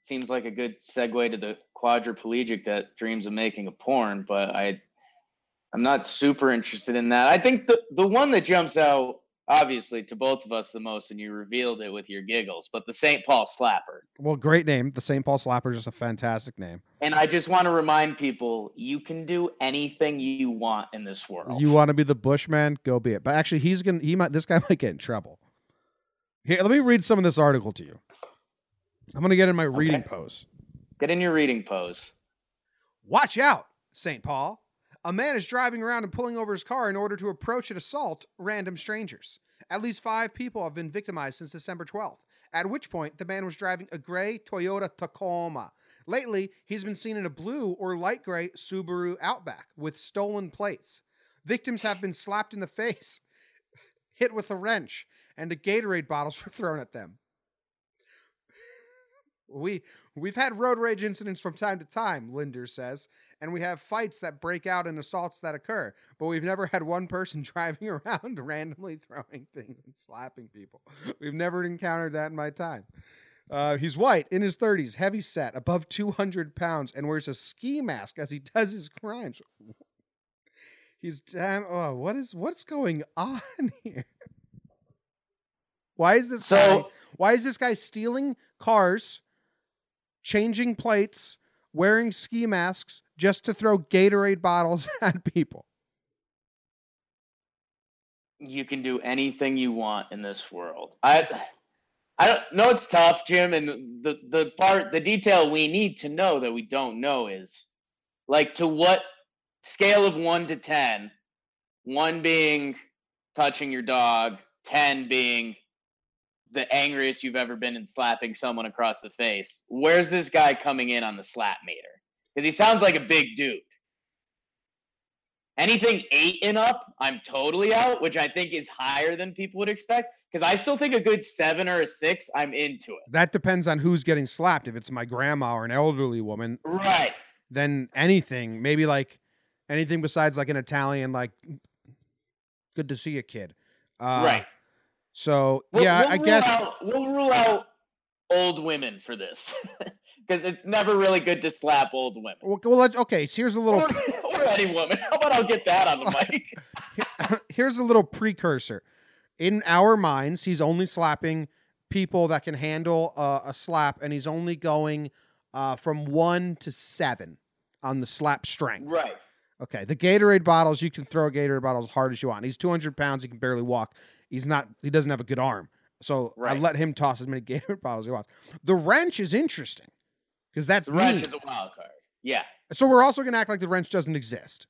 seems like a good segue to the quadriplegic that dreams of making a porn, but I, I'm not super interested in that. I think the the one that jumps out obviously to both of us the most, and you revealed it with your giggles, but the St. Paul Slapper. Well, great name. The St. Paul Slapper is just a fantastic name. And I just want to remind people you can do anything you want in this world. You want to be the Bushman? Go be it. But actually, he's gonna. He might. This guy [laughs] might get in trouble. Here, let me read some of this article to you. I'm gonna get in my reading Okay. pose. Get in your reading pose. Watch out, St. Paul. A man is driving around and pulling over his car in order to approach and assault random strangers. At least five people have been victimized since December 12th, at which point the man was driving a gray Toyota Tacoma. Lately, he's been seen in a blue or light gray Subaru Outback with stolen plates. Victims have been slapped in the face, [laughs] hit with a wrench, and the Gatorade bottles [laughs] were thrown at them. We we've had road rage incidents from time to time, Linder says, and we have fights that break out and assaults that occur, but we've never had one person [laughs] driving [laughs] around randomly throwing things and slapping people. [laughs] We've never encountered that in my time. Uh, he's white, in his 30s, heavy set, above 200 pounds, and wears a ski mask as he does his crimes. He's damn. Oh, what is what's going on here? Why is this guy? So Why is this guy stealing cars, changing plates, wearing ski masks just to throw Gatorade bottles [laughs] at people? you can do anything you want in this world. I I don't know it's tough, Jim, and the the part the detail we need to know that we don't know is like to what scale of 1 to 10, 1 being touching your dog, 10 being the angriest you've ever been in slapping someone across the face. Where's this guy coming in on the slap meter? Cuz he sounds like a big dude. Anything eight and up, I'm totally out, which I think is higher than people would expect. Because I still think a good seven or a six, I'm into it. That depends on who's getting slapped. If it's my grandma or an elderly woman, Right. then anything, maybe like anything besides like an Italian, like good to see you, kid. Uh, right. So We'll, yeah, we'll I guess out, we'll rule out old women for this. [laughs] Because it's never really good to slap old women. Well, well, let's, okay. So here's a little Or, [laughs] or any woman. How about I'll get that on the [laughs] mic? [laughs] here's a little precursor. In our minds, he's only slapping people that can handle uh, a slap, and he's only going uh, from one to seven on the slap strength. right. Okay. The Gatorade bottles, you can throw a Gatorade bottle as hard as you want. He's 200 pounds. He can barely walk. He's not. He doesn't have a good arm. So I let him toss as many Gatorade bottles as he wants. The wrench is interesting because that's The wrench mean. is a wild card. Yeah. So we're also going to act like the wrench doesn't exist.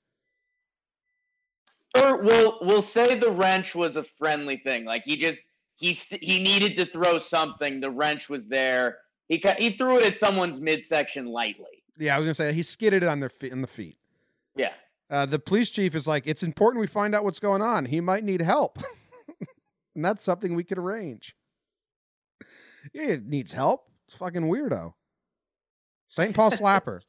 Or we'll we'll say the wrench was a friendly thing. Like he just he st- he needed to throw something. The wrench was there. He ca- he threw it at someone's midsection lightly. Yeah, I was going to say he skidded it on their feet, in the feet. Yeah. Uh, the police chief is like, it's important we find out what's going on. He might need help. [laughs] and that's something we could arrange. He needs help. It's fucking weirdo. St. [laughs] Paul Slapper.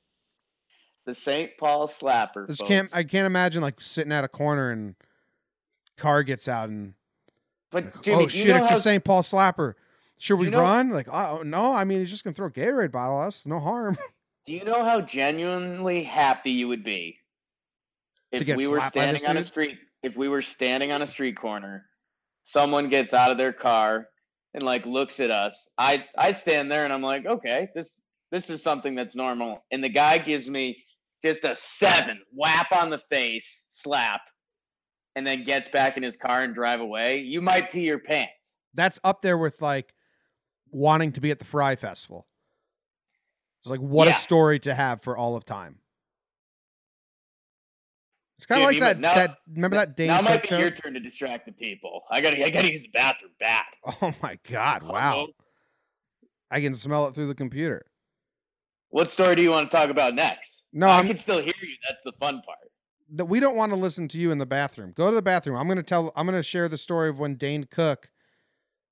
The St. Paul Slapper. This can't I can't imagine like sitting at a corner and car gets out and But like, Jimmy, oh shit, it's how, a St. Paul Slapper. Should we you know- run? Like, uh, oh no, I mean he's just gonna throw a Gatorade bottle at us. No harm. [laughs] do you know how genuinely happy you would be if we were slapped by this standing on a street if we were standing on a street corner, someone gets out of their car and like looks at us. I I stand there and I'm like, okay, this this is something that's normal. And the guy gives me just a seven whap on the face, slap, and then gets back in his car and drive away. You might pee your pants. That's up there with like wanting to be at the Fyre Festival. It's like what a story to have for all of time. It's kind of like that. now- that remember that Dane now might be show? your turn to distract the people. I gotta I gotta use the bathroom bad. [laughs] Oh my god! Wow. I can smell it through the computer. What story do you want to talk about next? No, I I'm, can still hear you. That's the fun part. that we don't want to listen to you in the bathroom. Go to the bathroom. I'm going to tell. I'm going to share the story of when Dane Cook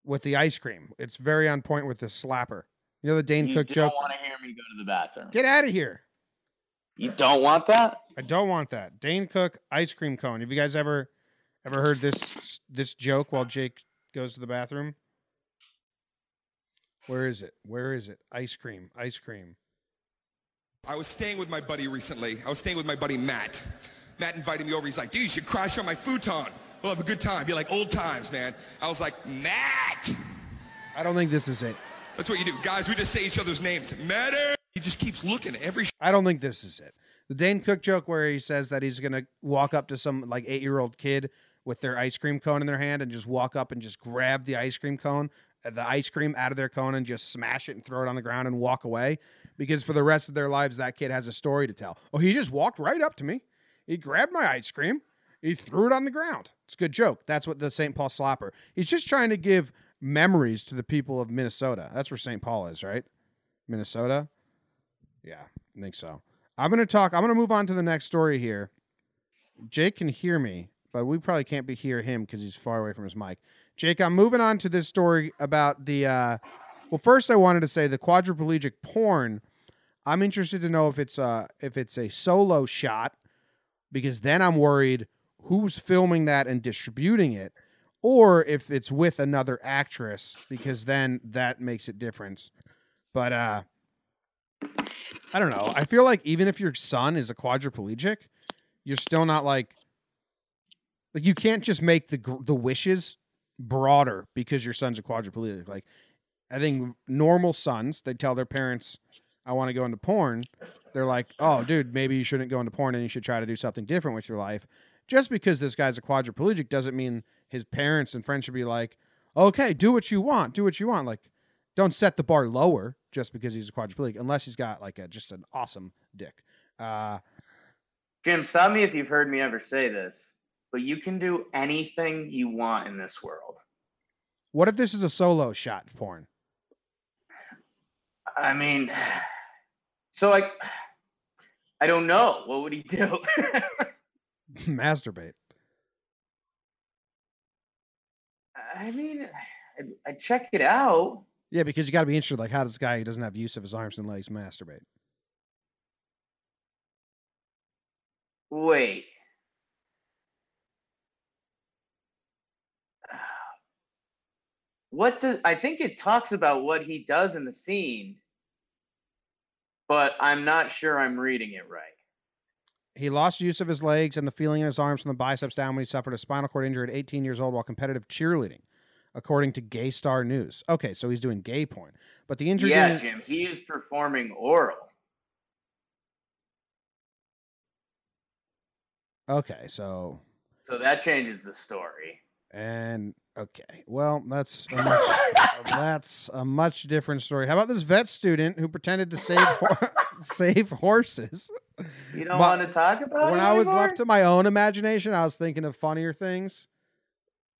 with the ice cream. It's very on point with the slapper. You know the Dane You Cook don't joke. want to hear me go to the bathroom. Get out of here. You don't want that? I don't want that. Dane Cook ice cream cone. Have you guys ever ever heard this this joke while Jake goes to the bathroom? Where is it? Where is it? Ice cream. Ice cream. I was staying with my buddy recently. I was staying with my buddy Matt. Matt invited me over. He's like, dude, you should crash on my futon. We'll have a good time. Be like old times, man. I was like, Matt. I don't think this is it. That's what you do. Guys, we just say each other's names. Matt. He just keeps looking at every I don't think this is it. The Dane Cook joke where he says that he's gonna walk up to some like eight year old kid with their ice cream cone in their hand and just walk up and just grab the ice cream cone, the ice cream out of their cone and just smash it and throw it on the ground and walk away. Because for the rest of their lives, that kid has a story to tell. Oh, he just walked right up to me. He grabbed my ice cream. He threw it on the ground. It's a good joke. That's what the St. Paul slapper. He's just trying to give memories to the people of Minnesota. That's where St. Paul is, right? Minnesota. Yeah, I think so. I'm going to talk. I'm going to move on to the next story here. Jake can hear me, but we probably can't be hear him because he's far away from his mic. Jake, I'm moving on to this story about the. Uh, well, first I wanted to say the quadriplegic porn. I'm interested to know if it's uh if it's a solo shot, because then I'm worried who's filming that and distributing it, or if it's with another actress, because then that makes it different. But uh I don't know. I feel like even if your son is a quadriplegic, you're still not like like you can't just make the the wishes broader because your son's a quadriplegic. Like I think normal sons, they tell their parents, "I want to go into porn." They're like, "Oh, dude, maybe you shouldn't go into porn and you should try to do something different with your life." Just because this guy's a quadriplegic doesn't mean his parents and friends should be like, "Okay, do what you want. Do what you want." Like don't set the bar lower just because he's a quadriplegic unless he's got like a just an awesome dick. Uh Jim, stop me if you've heard me ever say this, but you can do anything you want in this world. what if this is a solo shot porn? I mean, so like, I don't know. What would he do? [laughs] Masturbate. I mean, I'd check it out. Yeah, because you got to be interested. Like, how does this guy who doesn't have use of his arms and legs masturbate? Wait. What does I think it talks about what he does in the scene, but I'm not sure I'm reading it right. He lost use of his legs and the feeling in his arms from the biceps down when he suffered a spinal cord injury at 18 years old while competitive cheerleading, according to Gay Star News. Okay, so he's doing gay porn, but the injury. yeah, Jim, he's performing oral. Okay, so So that changes the story. And okay, well, that's a much, [laughs] that's a much different story. How about this vet student who pretended to save ho- [laughs] save horses? You don't But want to talk about when I was left to my own imagination, I was thinking of funnier things,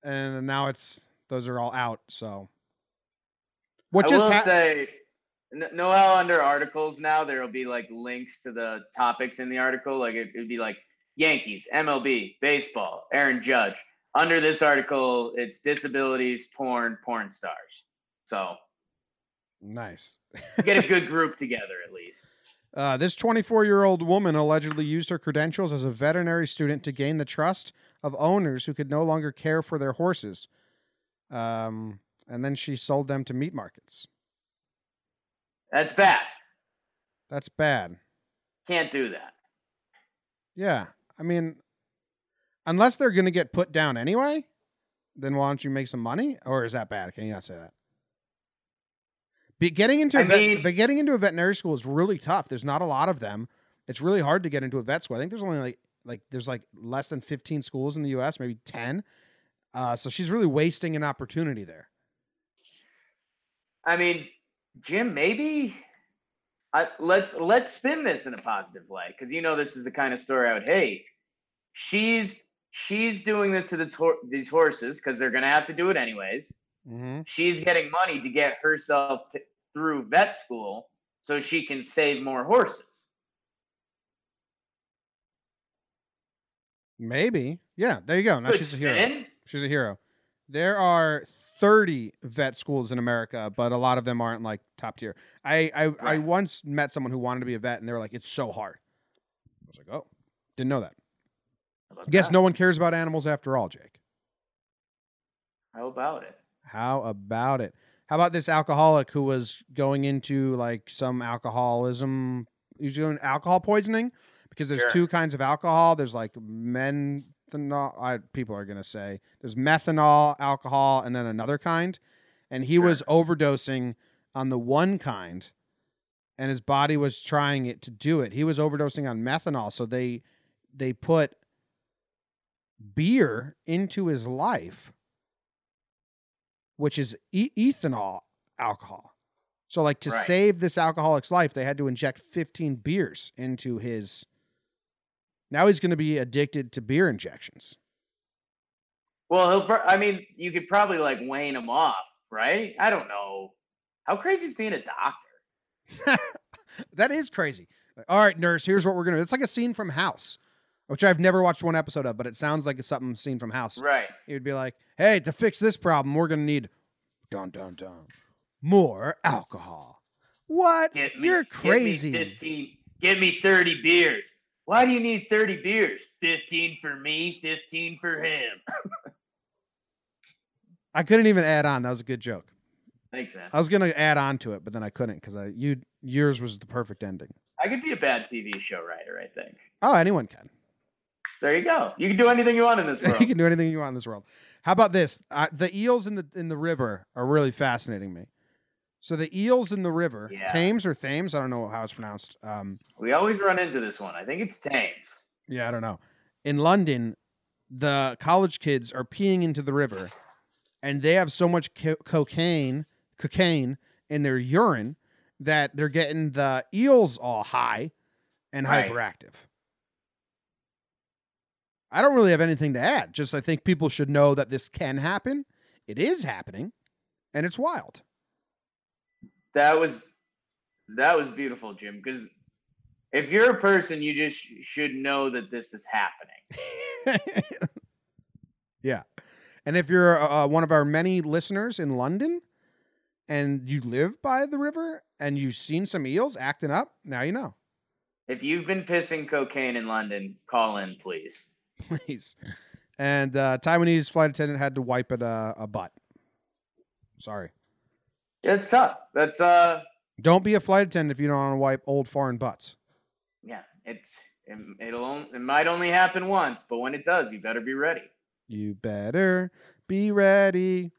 and now it's those are all out. So, what I just will happened? say, n- know how under articles now there will be like links to the topics in the article. Like it would be like Yankees, MLB, baseball, Aaron Judge. Under this article, it's disabilities, porn, porn stars. So nice. get a good [laughs] group together at least. Uh, this 24 year old woman allegedly used her credentials as a veterinary student to gain the trust of owners who could no longer care for their horses. Um, and then she sold them to meat markets. That's bad. That's bad. Can't do that. Yeah. I mean, unless they're going to get put down anyway, then why don't you make some money? Or is that bad? Can you not say that? Be, getting into vet, mean- but getting into a veterinary school is really tough. There's not a lot of them. It's really hard to get into a vet school. I think there's only like like there's like less than 15 schools in the U.S., maybe 10. Uh, so she's really wasting an opportunity there. I mean, Jim, maybe I, let's let's spin this in a positive light because you know this is the kind of story I would hate. She's she's doing this to hor- these horses because they're gonna have to do it anyways. Mm-hmm. She's getting money to get herself p- through vet school so she can save more horses. Maybe. Yeah. There you go. Now Good she's a hero. She's a hero. There are 30 vet schools in America, but a lot of them aren't like top tier. I I, I once met someone who wanted to be a vet, and they were like, "It's so hard." I was like, "Oh, didn't know that." I guess that? no one cares about animals after all, Jake. How about it? How about it? How about this alcoholic who was going into like some alcoholism? He was doing alcohol poisoning because there's Sure. two kinds of alcohol. There's like methanol. I, people are gonna say there's methanol alcohol and then another kind, and he was overdosing on the one kind, and his body was trying it to do it. He was overdosing on methanol, so they they put beer into his life which is e- ethanol alcohol. So, like to Right. save this alcoholic's life, they had to inject 15 beers into his. Now he's going to be addicted to beer injections. Well, he'll. Pro- I mean, you could probably like wane him off, right? I don't know. How crazy is being a doctor? [laughs] that is crazy. All right, nurse, here's what we're going to do. It's like a scene from House, which I've never watched one episode of, but it sounds like it's something seen from House. Right. He would be like, hey, to fix this problem, we're going to need dun dun dun more alcohol. What? Get me. You're crazy. Get me 15. Get me 30 beers. Why do you need 30 beers? 15 for me, 15 for him. [laughs] I couldn't even add on. That was a good joke. Thanks, man. I was gonna add on to it, but then I couldn't because I you yours was the perfect ending. I could be a bad TV show writer, I think. Oh, anyone can. There you go. You can do anything you want in this [laughs] world. you can do anything you want in this world. How about this? Uh, the eels in the in the river are really fascinating me. So the eels in the river, Yeah. Thames or Thames, I don't know how it's pronounced. Um, we always run into this one. I think it's Thames. yeah, I don't know. In London, the college kids are peeing into the river, and they have so much co- cocaine, cocaine in their urine that they're getting the eels all high and Right. hyperactive. I don't really have anything to add. Just I think people should know that this can happen. It is happening, and it's wild. That was that was beautiful, Jim. Because if you're a person, you just should know that this is happening. [laughs] yeah. And if you're uh, one of our many listeners in London and you live by the river and you've seen some eels acting up, now you know. If you've been pissing cocaine in London, call in, please. [laughs] Please. And uh, Taiwanese flight attendant had to wipe at a, a butt. Sorry. Yeah, it's tough. That's uh, Don't be a flight attendant if you don't want to wipe old foreign butts. yeah, it's it, it'll it might only happen once, but when it does, you better be ready. You better be ready.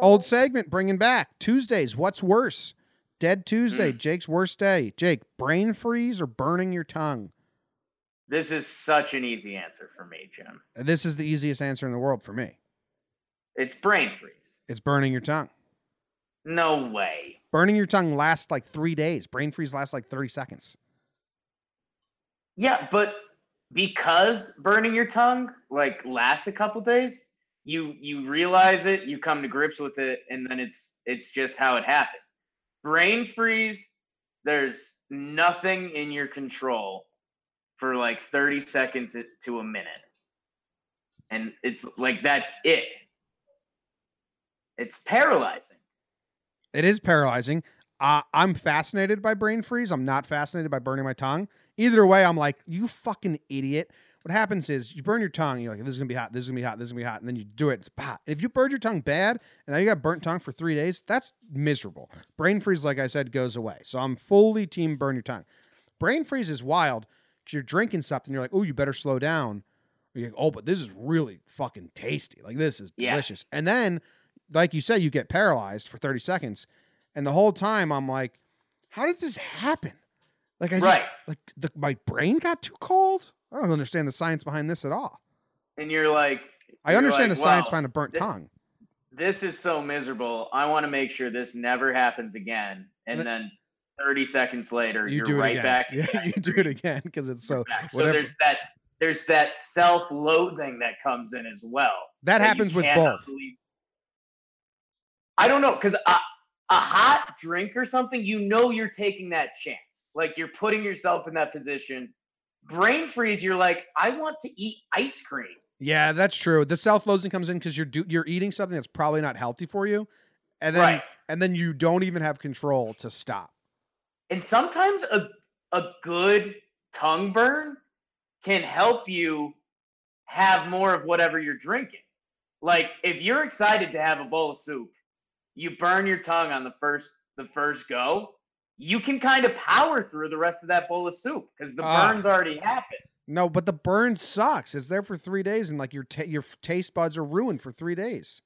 Old segment bringing back Tuesdays. What's worse? Dead Tuesday. Jake's worst day. Jake, brain freeze or burning your tongue? This is such an easy answer for me, Jim. This is the easiest answer in the world for me. It's brain freeze. It's burning your tongue. No way. Burning your tongue lasts like three days. Brain freeze lasts like 30 seconds. Yeah, but because burning your tongue like lasts a couple days, you you realize it, you come to grips with it, and then it's it's just how it happened. Brain freeze, there's nothing in your control for like 30 seconds to a minute. And it's like that's it. It's paralyzing. It is paralyzing. Uh, I'm fascinated by brain freeze. I'm not fascinated by burning my tongue. Either way, I'm like, you fucking idiot. What happens is you burn your tongue. You're like, this is gonna be hot. This is gonna be hot. This is gonna be hot. And then you do it. It's hot. If you burned your tongue bad and now you got burnt tongue for three days, that's miserable. Brain freeze, like I said, goes away. So I'm fully team burn your tongue. Brain freeze is wild you're drinking something. You're like, oh, you better slow down. You're like, oh, but this is really fucking tasty. Like this is Yeah. delicious. And then, like you said, you get paralyzed for 30 seconds. And the whole time I'm like, how did this happen? Like I just Right. like the, my brain got too cold. I don't understand the science behind this at all. And you're like I you're understand like, the science "Wow, behind a burnt thi- tongue. this is so miserable. I want to make sure this never happens again. And Th- then 30 seconds later, You are do right again. back. [laughs] Yeah, you do it again because it's so. So there's that there's that self-loathing that comes in as well. that you happens with both. believe- I don't know because a, a hot drink or something, you know, you're taking that chance. Like you're putting yourself in that position. Brain freeze, you're like, I want to eat ice cream. Yeah, that's true. The self-loathing comes in because you're do- you're eating something that's probably not healthy for you, and then Right. and then you don't even have control to stop. And sometimes a a good tongue burn can help you have more of whatever you're drinking. Like if you're excited to have a bowl of soup, you burn your tongue on the first the first go, you can kind of power through the rest of that bowl of soup because the Ah. burns already happened. No, but the burn sucks. It's there for three days, and like your ta- your taste buds are ruined for three days.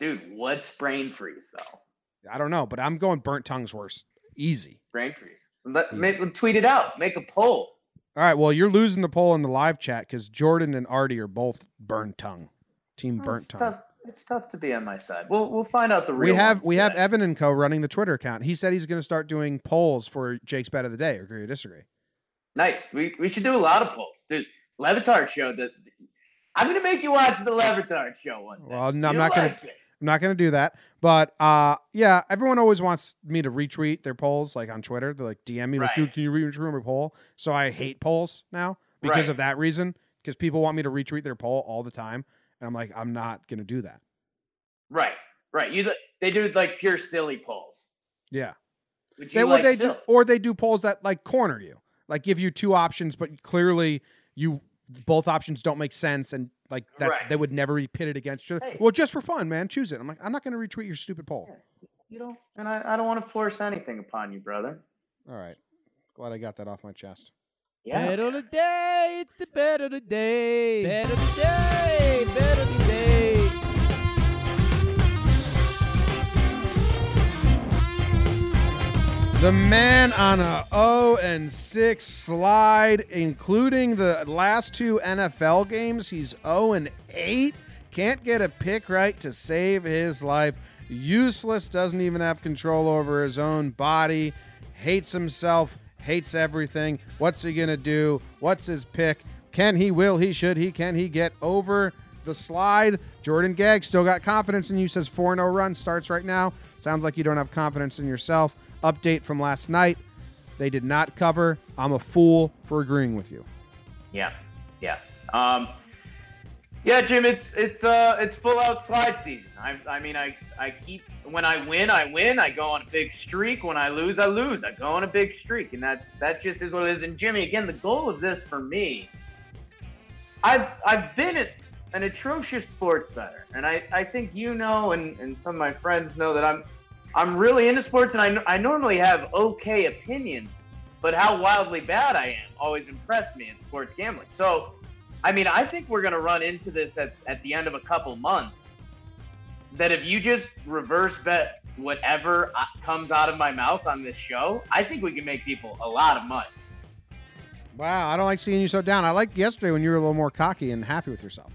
Dude, what's brain freeze though? I don't know, but I'm going burnt tongues worse. Easy. Brain freeze. Let, make, tweet it out. Make a poll. All right. Well, you're losing the poll in the live chat because Jordan and Artie are both burnt tongue. Team Well, burnt it's tongue. tough. It's tough to be on my side. We'll we'll find out the real. We have we have. Evan and Co running the Twitter account. He said he's going to start doing polls for Jake's bet of the day. Agree or disagree? Nice. We we should do a lot of polls, dude. Le Batard show that. I'm gonna make you watch the Le Batard show one day. Well, no, I'm You'll not like it. I'm not going to do that. But uh, yeah, everyone always wants me to retweet their polls, like on Twitter. They're like DM me, like, dude, can you retweet my poll? So I hate polls now because Right. of that reason. Because people want me to retweet their poll all the time, and I'm like, I'm not going to do that. Right, right. You they do like pure silly polls. Yeah. They, like they do, or they do polls that like corner you, like give you two options, but clearly you both options don't make sense, and like that's Right. they would never be pitted against each other. Hey. Well, just for fun, man, choose it. I'm like, I'm not going to retweet your stupid poll. You don't, and I, I don't want to force anything upon you, brother. All right, glad I got that off my chest. Yeah. Bet of the day, it's the bet of the day. Bet of the man on a 0 and 6 slide, including the last two NFL games. He's 0 and 8. Can't get a pick right to save his life. Useless, doesn't even have control over his own body. Hates himself, hates everything. What's he going to do? What's his pick? Can he, will he, should he, can he get over the slide? Jordan Gagg still got confidence in you, says 4 0 run starts right now. Sounds like you don't have confidence in yourself. Update from last night. They did not cover. I'm a fool for agreeing with you. Yeah, yeah. Um, yeah, Jim, it's it's uh it's full out slide season. I I mean I I keep when I win I win. I go on a big streak. When I lose I lose. I go on a big streak, and that's that just is what it is. And Jimmy, again, the goal of this for me, I've I've been at an atrocious sports better, and I I think you know, and and some of my friends know that I'm I'm really into sports, and I I normally have okay opinions but how wildly bad I am always impressed me in sports gambling. So, I mean, I think we're going to run into this at, at the end of a couple months. That if you just reverse bet whatever uh, comes out of my mouth on this show, I think we can make people a lot of money. Wow, I don't like seeing you so down. I liked yesterday when you were a little more cocky and happy with yourself.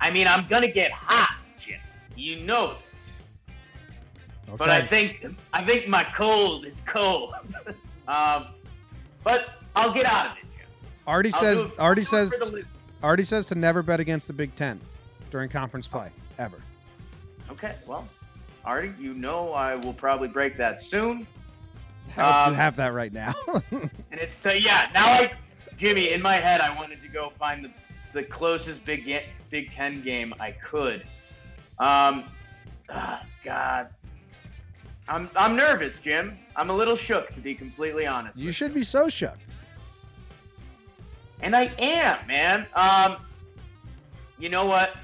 I mean, I'm going to get hot, Jim. You know. Okay. But I think I think my cold is cold. [laughs] um, but I'll get out of it, Jim. Artie I'll says Artie I'll do it says for the losers. Artie says to never bet against the Big Ten during conference play ever. Okay, well, Artie, you know I will probably break that soon. you Um, have that right now. [laughs] And it's uh, yeah. Now I, Jimmy, in my head, I wanted to go find the, the closest Big Big Ten game I could. Um, ah, God, I'm I'm nervous, Jim. I'm a little shook, to be completely honest. you should be so shook. And I am, man. Um, you know what?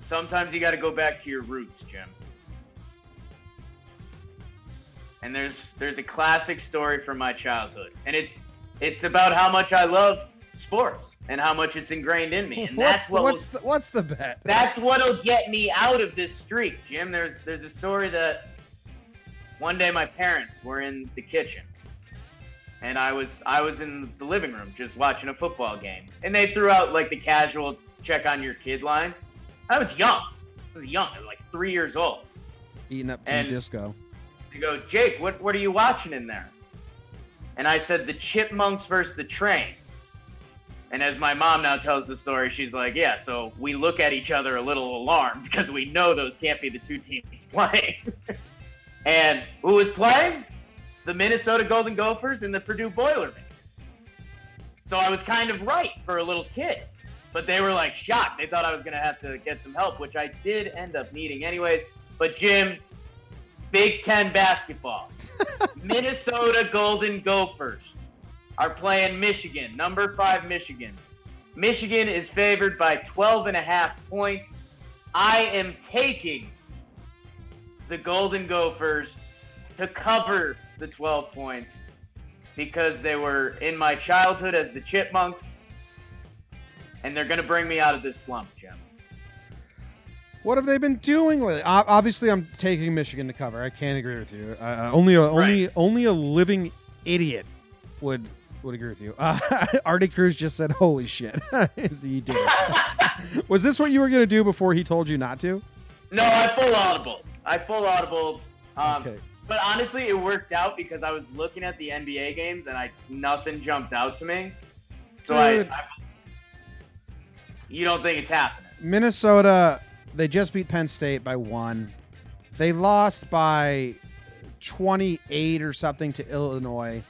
Sometimes you got to go back to your roots, Jim. And there's there's a classic story from my childhood, and it's it's about how much I love sports and how much it's ingrained in me, and that's what will- what's the, what's the bet? that's what'll get me out of this streak, Jim. There's there's a story that one day my parents were in the kitchen, and I was I was in the living room just watching a football game, and they threw out like the casual check on your kid line. I was young. I was young. I was like three years old. Eating up and- disco. They go, Jake, what what are you watching in there? And I said, the Chipmunks versus the Trains. And as my mom now tells the story, she's like, yeah, so we look at each other a little alarmed [laughs] because we know those can't be the two teams [laughs] playing. and who was playing? The Minnesota Golden Gophers and the Purdue Boilermakers. So I was kind of right for a little kid. But they were like shocked. They thought I was going to have to get some help, which I did end up needing anyways. But Jim, Big Ten basketball. [laughs] Minnesota Golden Gophers are playing Michigan, number five Michigan. Michigan is favored by 12 and a half points. I am taking the Golden Gophers to cover the 12 points because they were in my childhood as the Chipmunks, and they're going to bring me out of this slump, Jim. What have they been doing lately? Obviously, I'm taking Michigan to cover. I can't agree with you. Uh, only a, only only a living idiot would would agree with you. Uh, [laughs] Artie Cruz just said, "Holy shit!" [laughs] he did. [laughs] Was this what you were gonna do before he told you not to? No, I full audible. I full audible. Um, Okay. But honestly, it worked out because I was looking at the NBA games and I nothing jumped out to me. So I, I, you don't think it's happening? Minnesota, they just beat Penn State by one. They lost by 28 or something to Illinois.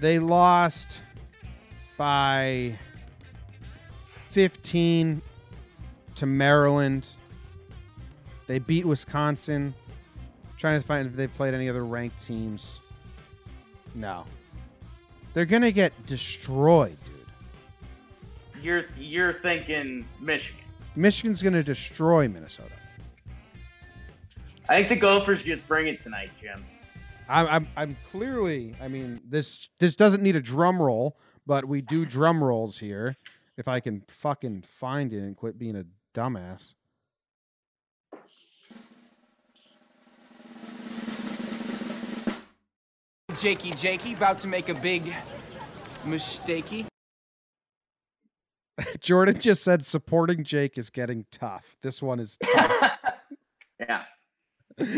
They lost by 15 to Maryland. They beat Wisconsin. trying to find if they've played any other ranked teams. No. They're going to get destroyed, dude. You're you're thinking Michigan. Michigan's going to destroy Minnesota. I think the Gophers just bring it tonight, Jim. I'm, I'm, I'm clearly. I mean, this this doesn't need a drum roll, but we do drum rolls here. If I can fucking find it and quit being a dumbass. Jakey Jakey about to make a big mistakey. [laughs] Jordan just said supporting Jake is getting tough. This one is tough. [laughs] Yeah.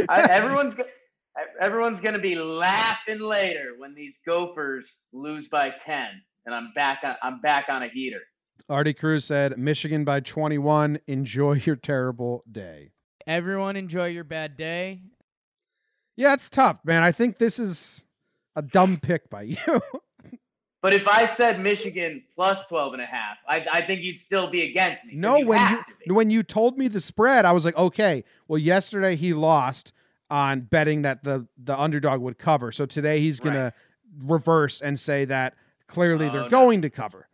I, everyone's [laughs] go- everyone's gonna be laughing later when these Gophers lose by ten, and I'm back on I'm back on a heater. Artie Cruz said Michigan by 21. Enjoy your terrible day. Everyone enjoy your bad day. Yeah, it's tough, man. I think this is a dumb pick by you. But if I said Michigan plus 12 and a half, I, I think you'd still be against me. No, when you when you told me the spread, I was like, okay. Well, yesterday he lost on betting that the the underdog would cover. So today he's gonna reverse and say that clearly Oh, they're no. going to cover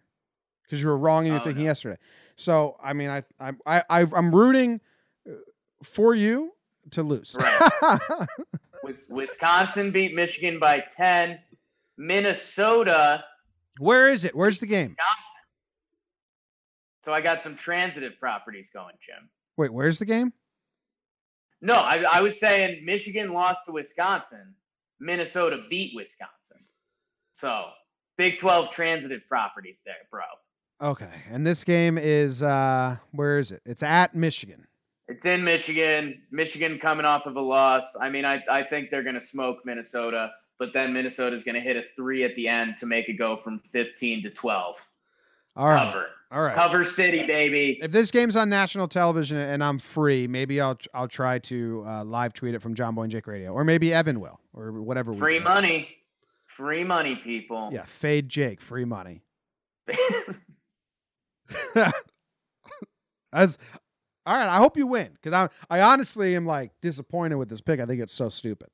because you were wrong in your Oh, thinking no. yesterday. So I mean, I I I I'm rooting uh, for you to lose. [laughs] Wis- Wisconsin beat Michigan by 10. Minnesota. Where is it? Where's the game? So I got some transitive properties going, Jim. Wait, where's the game? No, I, I was saying Michigan lost to Wisconsin. Minnesota beat Wisconsin. So Big 12 transitive properties there, bro. Okay, and this game is uh where is it? It's at Michigan. It's in Michigan. Michigan coming off of a loss. I mean, I, I think they're going to smoke Minnesota, but then Minnesota's going to hit a three at the end to make it go from 15 to 12. All right, Cover. all right. Cover City, baby. If this game's on national television and I'm free, maybe I'll I'll try to uh, live tweet it from John Boy and Jake Radio, or maybe Evan will, or whatever. Free money. Free money, people. Yeah, fade Jake, free money. [laughs] As all right, I hope you win because I I honestly am like disappointed with this pick. I think it's so stupid.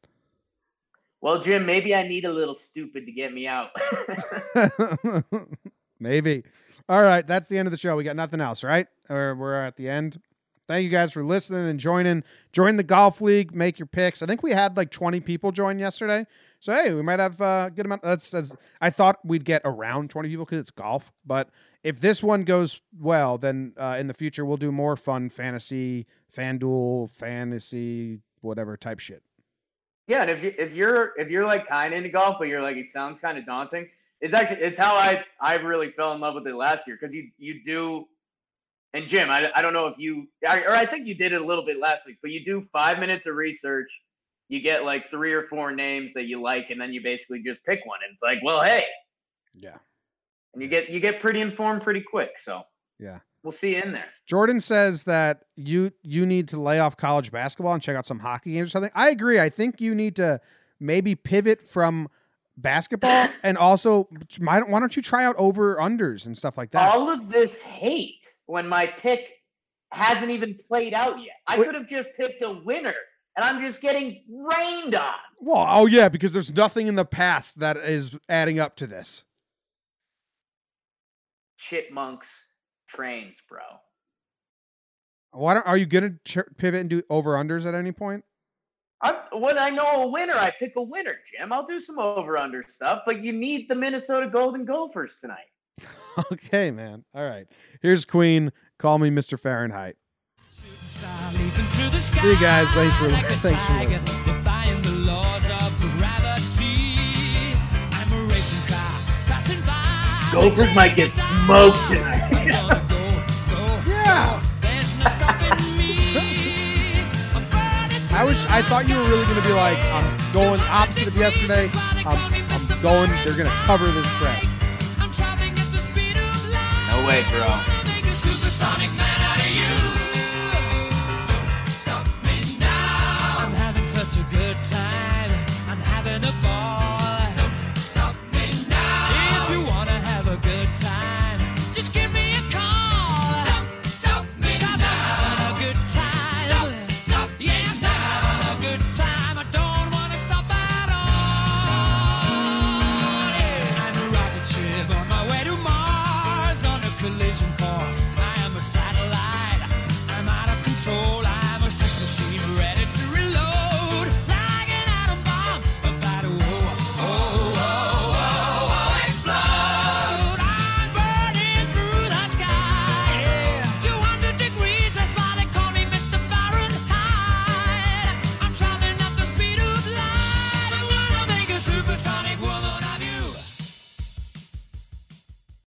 well, Jim, maybe I need a little stupid to get me out. [laughs] [laughs] Maybe. All right, that's the end of the show. We got nothing else, right? Or we're at the end. Thank you guys for listening and joining. Join the golf league. Make your picks. I think we had like 20 people join yesterday. So hey, we might have a good amount. That's, that's I thought we'd get around 20 people because it's golf. But if this one goes well, then uh, in the future we'll do more fun fantasy, FanDuel, fantasy, whatever type shit. Yeah, and if you if you're if you're like kind of into golf, but you're like it sounds kind of daunting. It's actually it's how I I really fell in love with it last year because you you do. And Jim, I, I don't know if you or I think you did it a little bit last week, but you do five minutes of research. You get like three or four names that you like, and then you basically just pick one. And it's like, well, hey, Yeah. and you get you get pretty informed pretty quick. So Yeah. we'll see you in there. Jordan says that you you need to lay off college basketball and check out some hockey games or something. I agree. I think you need to maybe pivot from basketball, [laughs] and also why don't, why don't you try out over unders and stuff like that? All of this hate when my pick hasn't even played out yet. I could have just picked a winner, and I'm just getting rained on. Well, oh yeah, because there's nothing in the past that is adding up to this. Chipmunks trains, bro. Why don't, are you gonna ch- pivot and do over unders at any point? I'm, when I know a winner, I pick a winner, Jim. I'll do some over under stuff, but you need the Minnesota Golden Gophers tonight. [laughs] Okay, man. All right. Here's Queen. Call me Mr. Fahrenheit. See you guys. Thanks for- thanks for listening. Defying the laws of gravity. I'm a racing car passing by. Gophers might get smoked tonight. Gonna go, go, Yeah. I was. I thought you were really gonna be like, I'm going opposite of yesterday. I'm, I'm going. They're gonna cover this spread. I'm traveling at the speed of light. No way, bro.